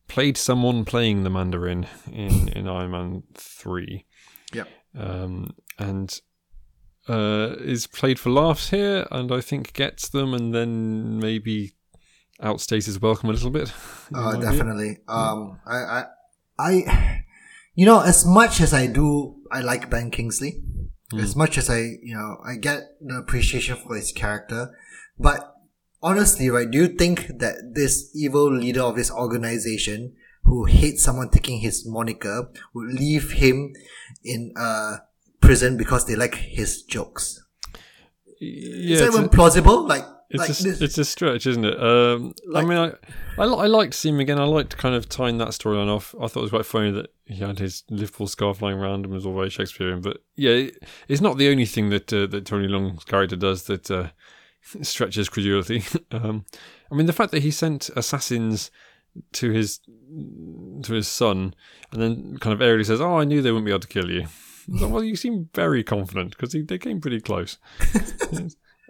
played someone playing the Mandarin in, in Iron Man 3. Yeah. Um, and uh, is played for laughs here, and I think gets them, and then maybe outstays his welcome a little bit. in Uh, definitely. Um, I, I, I, you know, as much as I do, I like Ben Kingsley. As much as I, you know, I get the appreciation for his character, but honestly, right? Do you think that this evil leader of this organization who hates someone taking his moniker would leave him in uh prison because they like his jokes? Yeah, Is that it's a- even plausible? Like, It's like a, this, it's a stretch, isn't it? Um, Like- I mean, I, I, I liked seeing him again. I liked kind of tying that storyline off. I thought it was quite funny that he had his Liverpool scarf lying around and was all very Shakespearean. But yeah, it, it's not the only thing that uh, that Tony Leung's character does that uh, stretches credulity. um, I mean, the fact that he sent assassins to his to his son and then kind of airily says, "Oh, I knew they wouldn't be able to kill you." Well, you seem very confident because they came pretty close.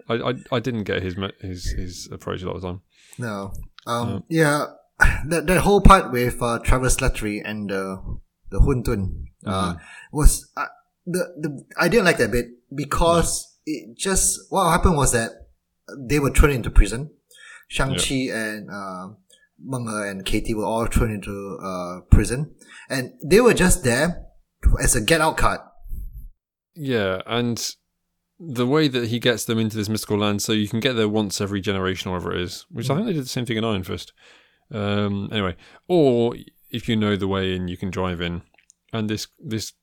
I, I I didn't get his his his approach a lot of the time. No. Um. Yeah. That that whole part with uh, Trevor Slattery and the the Hun Tun uh, was uh, the the I didn't like that bit because it just what happened was that they were thrown into prison. Shang Chi and uh, Meng Er and Katie were all thrown into uh, prison, and they were just there as a get out card. Yeah, and the way that he gets them into this mystical land, so you can get there once every generation, or whatever it is. Which I think they did the same thing in Iron Fist. Um, anyway, or if you know the way in, you can drive in. And this this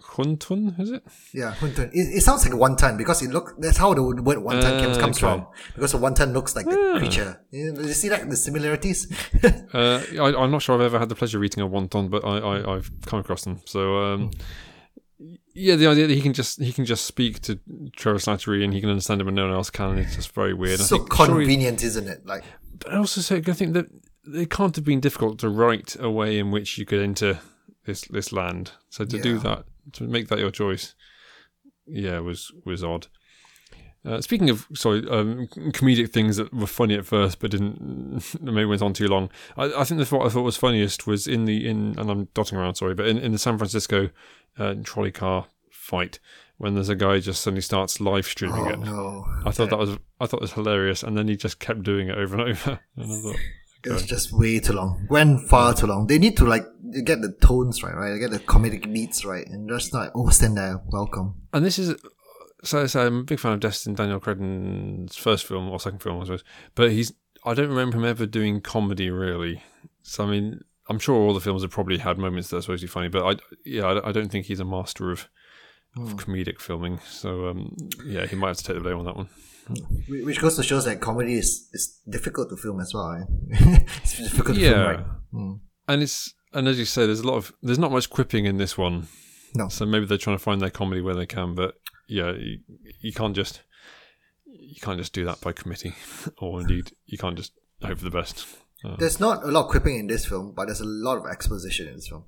Huntun is it? Yeah, Hun Tun. It, it sounds like wonton because it look. That's how the word wonton comes, okay. from. Because a wonton looks like the Ah. creature. You, you see that the similarities. Uh, I, I'm not sure I've ever had the pleasure of eating a wonton, but I, I I've come across them. So um, yeah, the idea that he can just he can just speak to Trevor Slattery and he can understand him and no one else can. It's just very weird. I so convenient, isn't it? Like, But I also say, I think that it can't have been difficult to write a way in which you could enter this this land. So to do that, to make that your choice, yeah, was was odd. Uh, speaking of sorry, um, comedic things that were funny at first, but didn't maybe went on too long. I, I think the what I thought was funniest was in the in and I'm dotting around, sorry, but in, in the San Francisco uh, trolley car fight when there's a guy just suddenly starts live streaming oh it. no. I thought that was I thought it was hilarious, and then he just kept doing it over and over. And I thought, It was just way too long. Went far too long. They need to like get the tones right, right? Get the comedic beats right, and just like oh, stand there, welcome. and this is so, so I'm a big fan of Destin Daniel Cretton's first film or second film, I suppose. But he's I don't remember him ever doing comedy really. So I mean, I'm sure all the films have probably had moments that are supposed to be funny, but I yeah, I, don't think he's a master of of comedic filming. So um, yeah, he might have to take the blame on that one. Which goes to show that comedy is, is difficult to film as well. eh? it's difficult to film Yeah, right. Mm. and it's and as you say, there's a lot of there's not much quipping in this one. No. So maybe they're trying to find their comedy where they can, but yeah, you, you can't just you can't just do that by committee, or indeed you can't just hope for the best. Uh, There's not a lot of quipping in this film, but there's a lot of exposition in this film.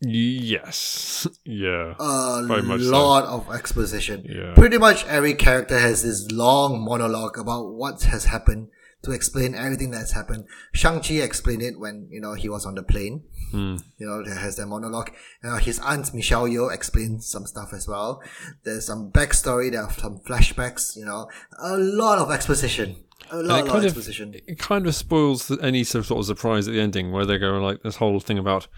yes, yeah, A much so. lot of exposition. Yeah. Pretty much every character has this long monologue about what has happened to explain everything that's happened. Shang-Chi explained it when, you know, he was on the plane. Hmm. You know, there has that monologue. Uh, his aunt Michelle Yeoh explains some stuff as well. There's some backstory, there are some flashbacks, you know. A lot of exposition. A lot, lot of kind of exposition. it kind of spoils any sort of, sort of surprise at the ending where they go like this whole thing about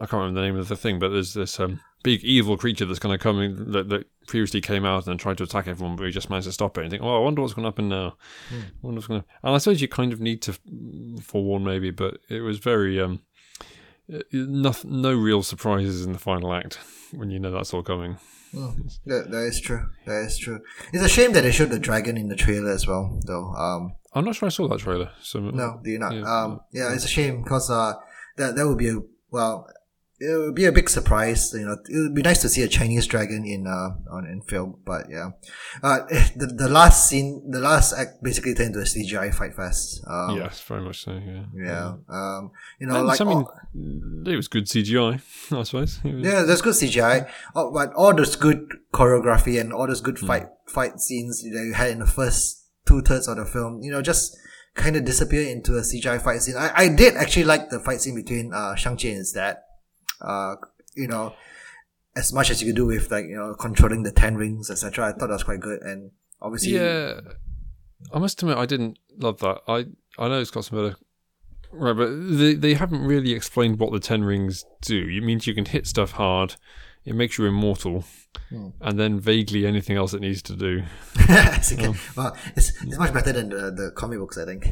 I can't remember the name of the thing, but there's this um, big evil creature that's going to come in that, that previously came out and tried to attack everyone, but we just managed to stop it. And think, oh, I wonder what's going to happen now. I wonder what's going to. And I suppose you kind of need to forewarn maybe, but it was very um, no, no real surprises in the final act when you know that's all coming. That, that is true. That is true. It's a shame that they showed the dragon in the trailer as well, though. Um, I'm not sure I saw that trailer. So No, do you not? Yeah. Um, yeah, it's a shame because uh, that that would be a well, it would be a big surprise. You know, it would be nice to see a Chinese dragon in uh on in film, but yeah, uh, the the last scene, the last act basically turned into a CGI fight fest. Um, yes, very much so. Yeah. yeah. Um, you know, And, like I mean, all- it was good CGI, I suppose. Yeah, there's good CGI, oh, but all those good choreography and all those Hmm. good fight fight scenes that you had in the first two thirds of the film, you know, just kind of disappear into a CGI fight scene. I, I did actually like the fight scene between uh, Shang-Chi and his dad. Uh, you know, as much as you could do with like, you know, controlling the ten rings, etc. I thought that was quite good. And obviously, Yeah, I must admit I didn't love that. I I know it's got some better, right? But they they haven't really explained what the ten rings do. It means you can hit stuff hard. It makes you immortal, Hmm. and then vaguely anything else it needs to do. You can- well, it's, it's much better than the, the comic books, I think.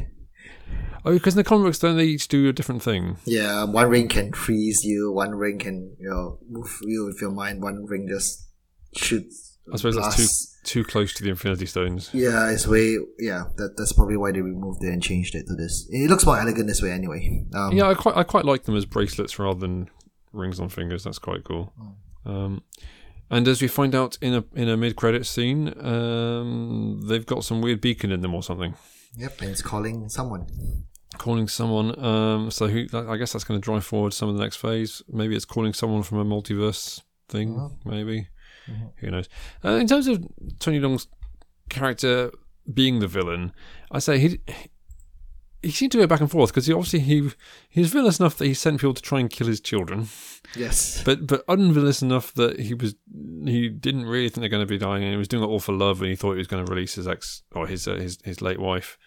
Oh, because in the comic books, don't they each do a different thing? Yeah, one ring can freeze you, one ring can, you know, move you with your mind, one ring just shoots. I suppose that's too too close to the Infinity Stones. Yeah, it's way. Yeah, that, that's probably why they removed it and changed it to this. It looks more elegant this way, anyway. Um, Yeah, I quite I quite like them as bracelets rather than rings on fingers. That's quite cool. Um, and as we find out in a in a mid credit scene, um, they've got some weird beacon in them or something, Yep, and it's calling someone. calling someone. Um, so who, I guess that's going to drive forward some of the next phase. Maybe it's calling someone from a multiverse thing. Maybe who knows? Uh, in terms of Tony Leung's character being the villain, I say he. He seemed to go back and forth because he obviously he he's villainous enough that he sent people to try and kill his children. Yes. but but unvillainous enough that he was he didn't really think they're going to be dying, and he was doing it all for love, and he thought he was going to release his ex or his uh, his his late wife.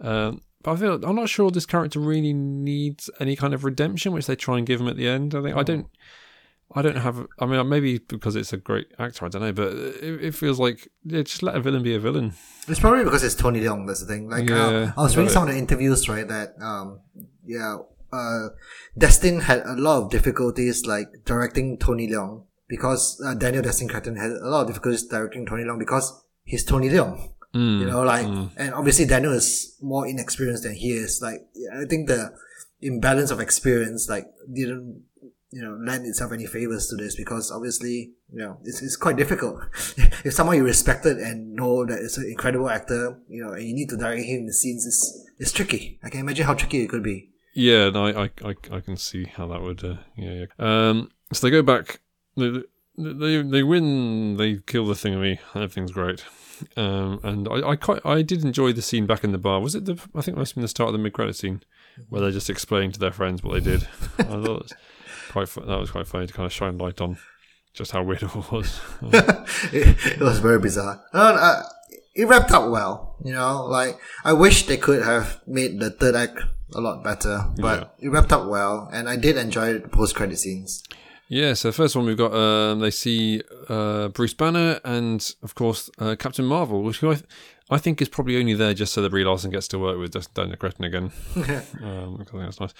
Um, but I feel I'm not sure this character really needs any kind of redemption, which they try and give him at the end. I think I don't. I don't have. I mean, maybe because it's a great actor, I don't know. But it, it feels like yeah, just let a villain be a villain. It's probably because it's Tony Leung. That's the thing. Like, uh, I was reading some of the interviews, right? That, um, yeah, uh, Destin had a lot of difficulties, like directing Tony Leung because uh, Daniel Destin Cretton had a lot of difficulties directing Tony Leung because he's Tony Leung. Mm, You know, like, and obviously Daniel is more inexperienced than he is. Like, I think the imbalance of experience, like, didn't, you know, lend itself any favors to this because obviously, you know, it's, it's quite difficult. if someone you respected and know that it's an incredible actor, you know, and you need to direct him in the scenes, it's, it's tricky. I can imagine how tricky it could be. Yeah, no, I, I, I, can see how that would. Uh, yeah, yeah. Um, so they go back. They, they, they win. They kill the thingammy. and Everything's great. Um, and I, I quite, I did enjoy the scene back in the bar. Was it the? I think it must have been the start of the mid-credit scene where they just explained to their friends what they did. I thought quite. That was quite funny to kind of shine light on just how weird it was. it, it was very bizarre. Uh, uh, it wrapped up well, you know. Like I wish they could have made the third act a lot better, but it wrapped up well, and I did enjoy the post credit scenes. Yeah, so first one we've got um, they see uh, Bruce Banner and of course uh, Captain Marvel, which I, I think is probably only there just so that Brie Larson gets to work with Daniel Cretton again. um, I think that's nice.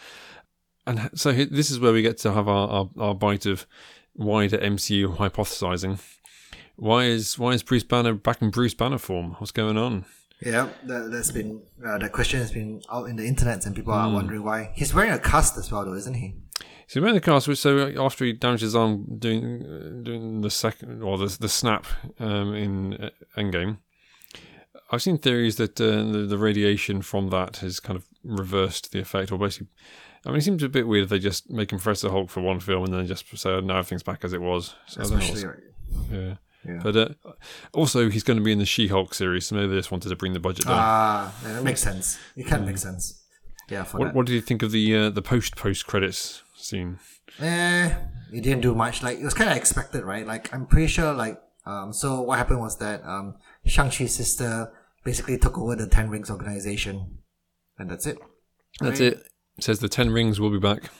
And so this is where we get to have our, our, our bite of wider MCU hypothesizing. Why is why is Bruce Banner back in Bruce Banner form? What's going on? Yeah, that, that's been uh, that question has been out in the internet, and people are wondering why. He's wearing a cast as well, though, isn't he? So when the cast so after he damaged his arm doing uh, doing the second or the the snap um, in uh, Endgame, I've seen theories that uh, the, the radiation from that has kind of reversed the effect, or basically, I mean, it seems a bit weird if they just make him Professor Hulk for one film and then just say oh, now everything's back as it was. So I don't know Especially, right. yeah. Yeah. But uh, also, he's going to be in the She-Hulk series, so maybe they just wanted to bring the budget down. Ah, yeah, that makes sense. It can make sense. Yeah, what, what did you think of the uh, the post post credits scene? Eh, it didn't do much. Like it was kind of expected, right? Like I'm pretty sure. Like um, so what happened was that um, Shang Chi's sister basically took over the Ten Rings organization, and that's it. That's Right? it. Says the Ten Rings will be back.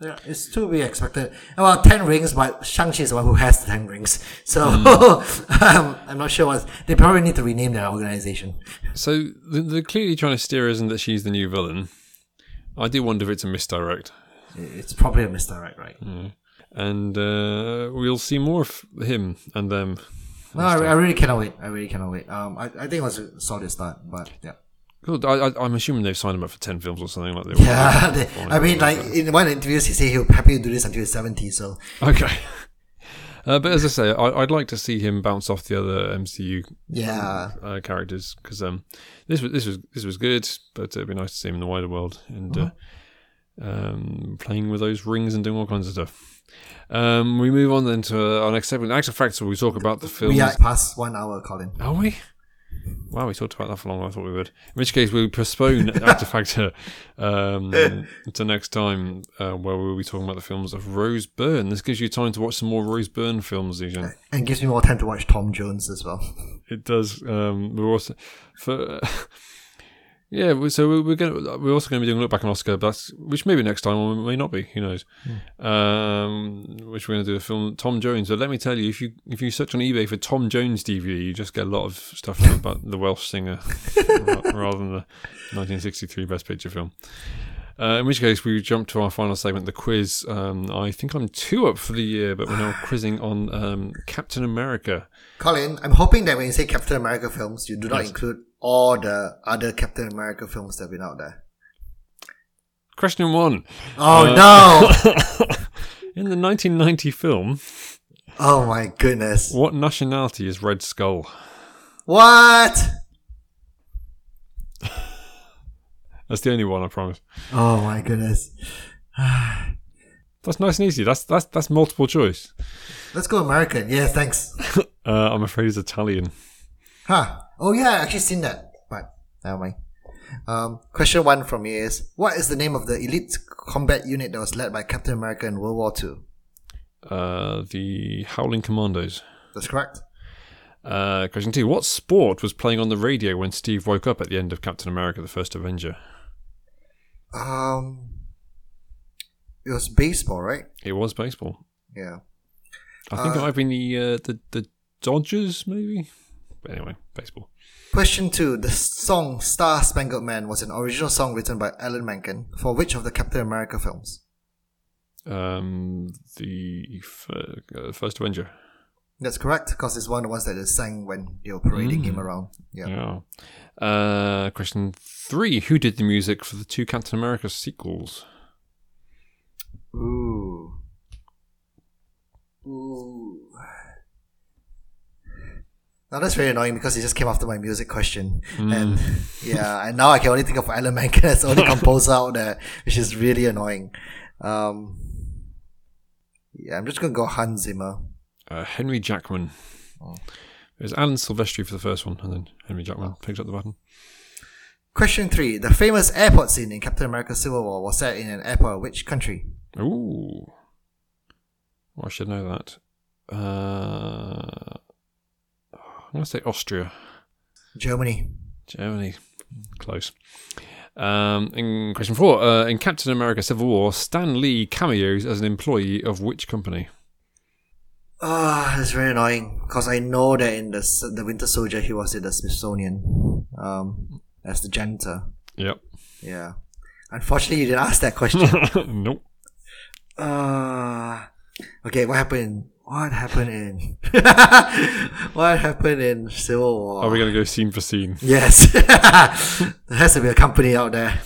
Yeah, it's to be expected. Well, ten rings, but Shang Chi is the one who has the ten rings. So um, I'm not sure what they probably need to rename their organization. So the- they're clearly trying to steer us in that she's the new villain. I do wonder if it's a misdirect, It's probably a misdirect, right? and uh, we'll see more of him and them. No, I, I really cannot wait. I really cannot wait. Um, I, I think it was a solid start, but yeah. Good. I, I'm assuming they've signed him up for ten films or something like that. Yeah, they, I mean, like in one interview, he said he'll happy to do this until he's seventy. So Okay. Uh, but as I say, I, I'd like to see him bounce off the other MCU yeah, uh, characters because um, this was this was this was good, but it'd be nice to see him in the wider world and uh, um, playing with those rings and doing all kinds of stuff. Um, we move on then to our next segment, Actor Factor. We talk about the films. we are past one hour, Colin. Are we? Wow, we talked about that for longer than I thought we would. In which case, we'll postpone Actor Factor um, to next time, uh, where we'll be talking about the films of Rose Byrne. This gives you time to watch some more Rose Byrne films, Zijian. And gives me more time to watch Tom Jones as well. It does. Um, we're also for yeah. So we're, we're gonna we're also going to be doing a look back on Oscar, but that's, which maybe next time or may not be. Who knows? Um, which we're going to do a film Tom Jones. But let me tell you, if you if you search on eBay for Tom Jones DVD, you just get a lot of stuff about the Welsh singer rather than the 1963 Best Picture film. Uh, in which case, we jump to our final segment, the quiz. Um, I think I'm two up for the year, but we're now quizzing on um, Captain America. Colin, I'm hoping that when you say Captain America films, you do not include all the other Captain America films that have been out there. Question one. Oh Uh, no! In the 1990 film, Oh my goodness! what nationality is Red Skull? What? That's the only one, I promise. Oh my goodness! That's nice and easy. That's that's that's multiple choice. Let's go American. Yeah, thanks. Uh, I'm afraid it's Italian. Huh. Oh yeah, I actually seen that. But never mind. Um, question one from me is: What is the name of the elite combat unit that was led by Captain America in World War Two? Uh, the Howling Commandos. That's correct. Uh, question two. What sport was playing on the radio when Steve woke up at the end of Captain America: The First Avenger? Um, it was baseball, right? It was baseball. Yeah. I think it Uh, might have been the uh, the the Dodgers, maybe. But anyway, baseball. Question two: The song "Star Spangled Man" was an original song written by Alan Menken for which of the Captain America films? Um, the f- uh, First Avenger. That's correct, because it's one of the ones that they sang when they were parading him around. Yeah. Yeah. Uh, question three: Who did the music for the two Captain America sequels? Ooh. Ooh. Now that's very annoying because it just came after my music question, and yeah, and now I can only think of Alan Menken as the only composer out there, which is really annoying. Um, yeah, I'm just gonna go Hans Zimmer. Uh, Henry Jackman. It was Alan Silvestri for the first one, and then Henry Jackman picked up the baton. Question three: The famous airport scene in Captain America: Civil War was set in an airport of which country? Ooh. Well, I should know that. Uh, I'm going to say Austria. Germany. Germany. Close. Um, in question four, uh, in Captain America Civil War, Stan Lee cameos as an employee of which company? Ah, it's very annoying because I know that in the the Winter Soldier he was in the Smithsonian, um, as the janitor. Yep. Yeah. Unfortunately, you didn't ask that question. nope. uh, okay, what happened? What happened in What happened in Civil War? Are we going to go scene for scene? Yes. there has to be a company out there.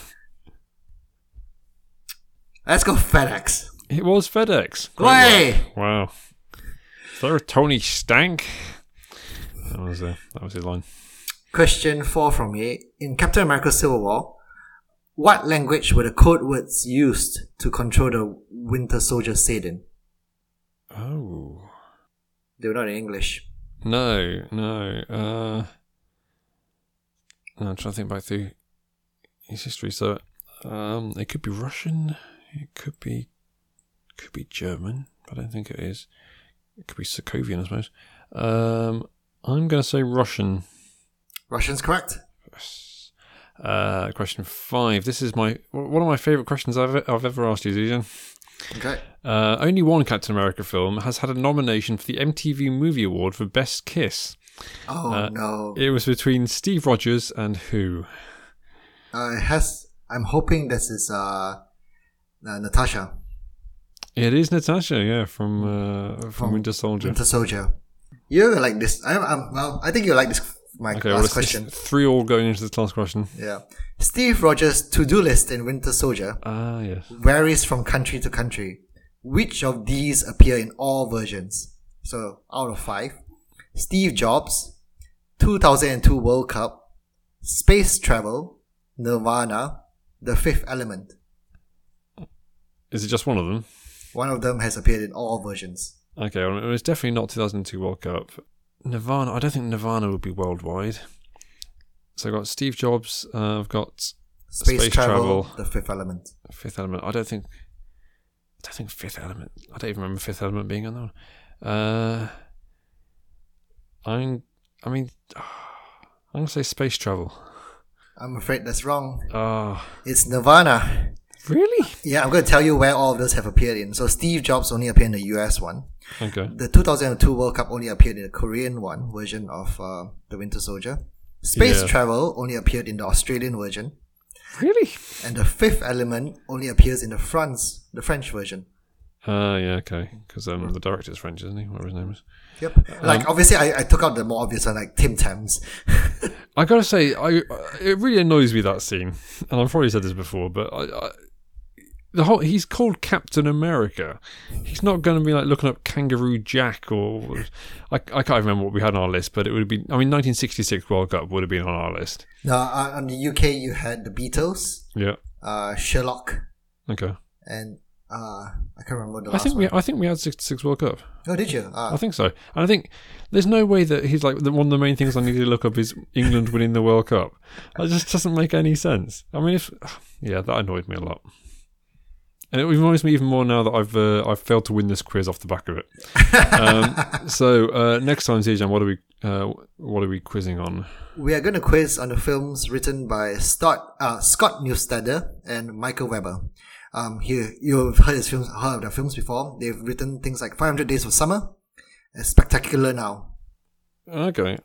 Let's go FedEx. It was FedEx. Great Way! Wow. Is there a Tony Stank? That was uh, that was his line. Question four from me. In Captain America Civil War, what language were the code words used to control the Winter Soldier said in? Oh They were not in English. no, no. Uh, no, I'm trying to think back through his history. So, um, it could be Russian. It could be could be German. But I don't think it is. It could be Sokovian, I suppose. Um, I'm going to say Russian. Russian's correct. Uh, question five. This is my one of my favorite questions I've I've ever asked you, Zijian. Okay. Uh, only one Captain America film has had a nomination for the MTV Movie Award for Best Kiss. Oh Uh, no. It was between Steve Rogers and who? Uh, has. I'm hoping this is uh, uh Natasha, It is Natasha, yeah, from uh, from, From Winter Soldier. Winter Soldier. You're like this. I'm, I'm. Well, I think you like this. My Okay, last it's, question. three all going into this last question. Yeah. Steve Rogers' to-do list in Winter Soldier Ah, yes. varies from country to country. Which of these appear in all versions? So, out of five, Steve Jobs, 2002 World Cup, Space Travel, Nirvana, The Fifth Element. Is it just one of them? One of them has appeared in all versions. Okay, well, it was definitely not 2002 World Cup. Nirvana, I don't think Nirvana would be worldwide. So I've got Steve Jobs, uh, I've got Space, Space Travel, Travel. The Fifth Element. Fifth Element. I don't think. I don't think Fifth Element. I don't even remember Fifth Element being on that one. Uh, I'm. I mean, I'm gonna say space travel. I'm afraid that's wrong. Ah, It's Nirvana. really? Yeah, I'm going to tell you where all of those have appeared in. So Steve Jobs only appeared in the US one. Okay. The 2002 World Cup only appeared in the Korean one version of uh, the Winter Soldier. Space Yeah. Travel only appeared in the Australian version, Really? and the Fifth Element only appears in the France, the French version. Uh, yeah, okay. Because um, the director's French, isn't he? Whatever his name is. Yep. Like obviously, I, I took out the more obvious one, like Tim Tams. I gotta say, I it really annoys me that scene, and I've probably said this before, but I, I the whole he's called Captain America. He's not going to be like looking up Kangaroo Jack or I, I can't remember what we had on our list, but it would have been. I mean, 1966 World Cup would have been on our list. now, uh, on the UK, you had the Beatles, Yeah. uh, Sherlock, Okay. and uh, I can't remember the I last think one. we I think we had 66 World Cup. oh, did you? I Uh, think so. And I think there's no way that he's like the, one of the main things I need to look up is England winning the World Cup. That just doesn't make any sense. I mean, if yeah, that annoyed me a lot, and it reminds me even more now that I've uh, I've failed to win this quiz off the back of it. um, so uh, next time, Zijian, what are we uh, what are we quizzing on? we are going to quiz on the films written by Scott, uh, Scott Neustadter and Michael Weber. Um, here you've heard his films, heard of their films before. They've written things like 500 Days of Summer, and Spectacular Now. Okay,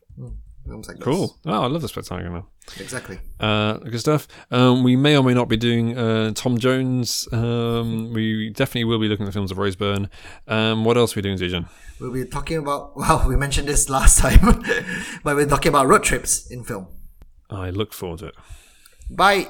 Films like cool. Oh, I love the spectacular now. Exactly. Uh, good stuff. Um, we may or may not be doing uh, Tom Jones. Um, we definitely will be looking at the films of Rose Byrne. Um, what else are we doing, Zijian? We'll be talking about. Well, we mentioned this last time, but we're talking about road trips in film. I look forward to it. Bye.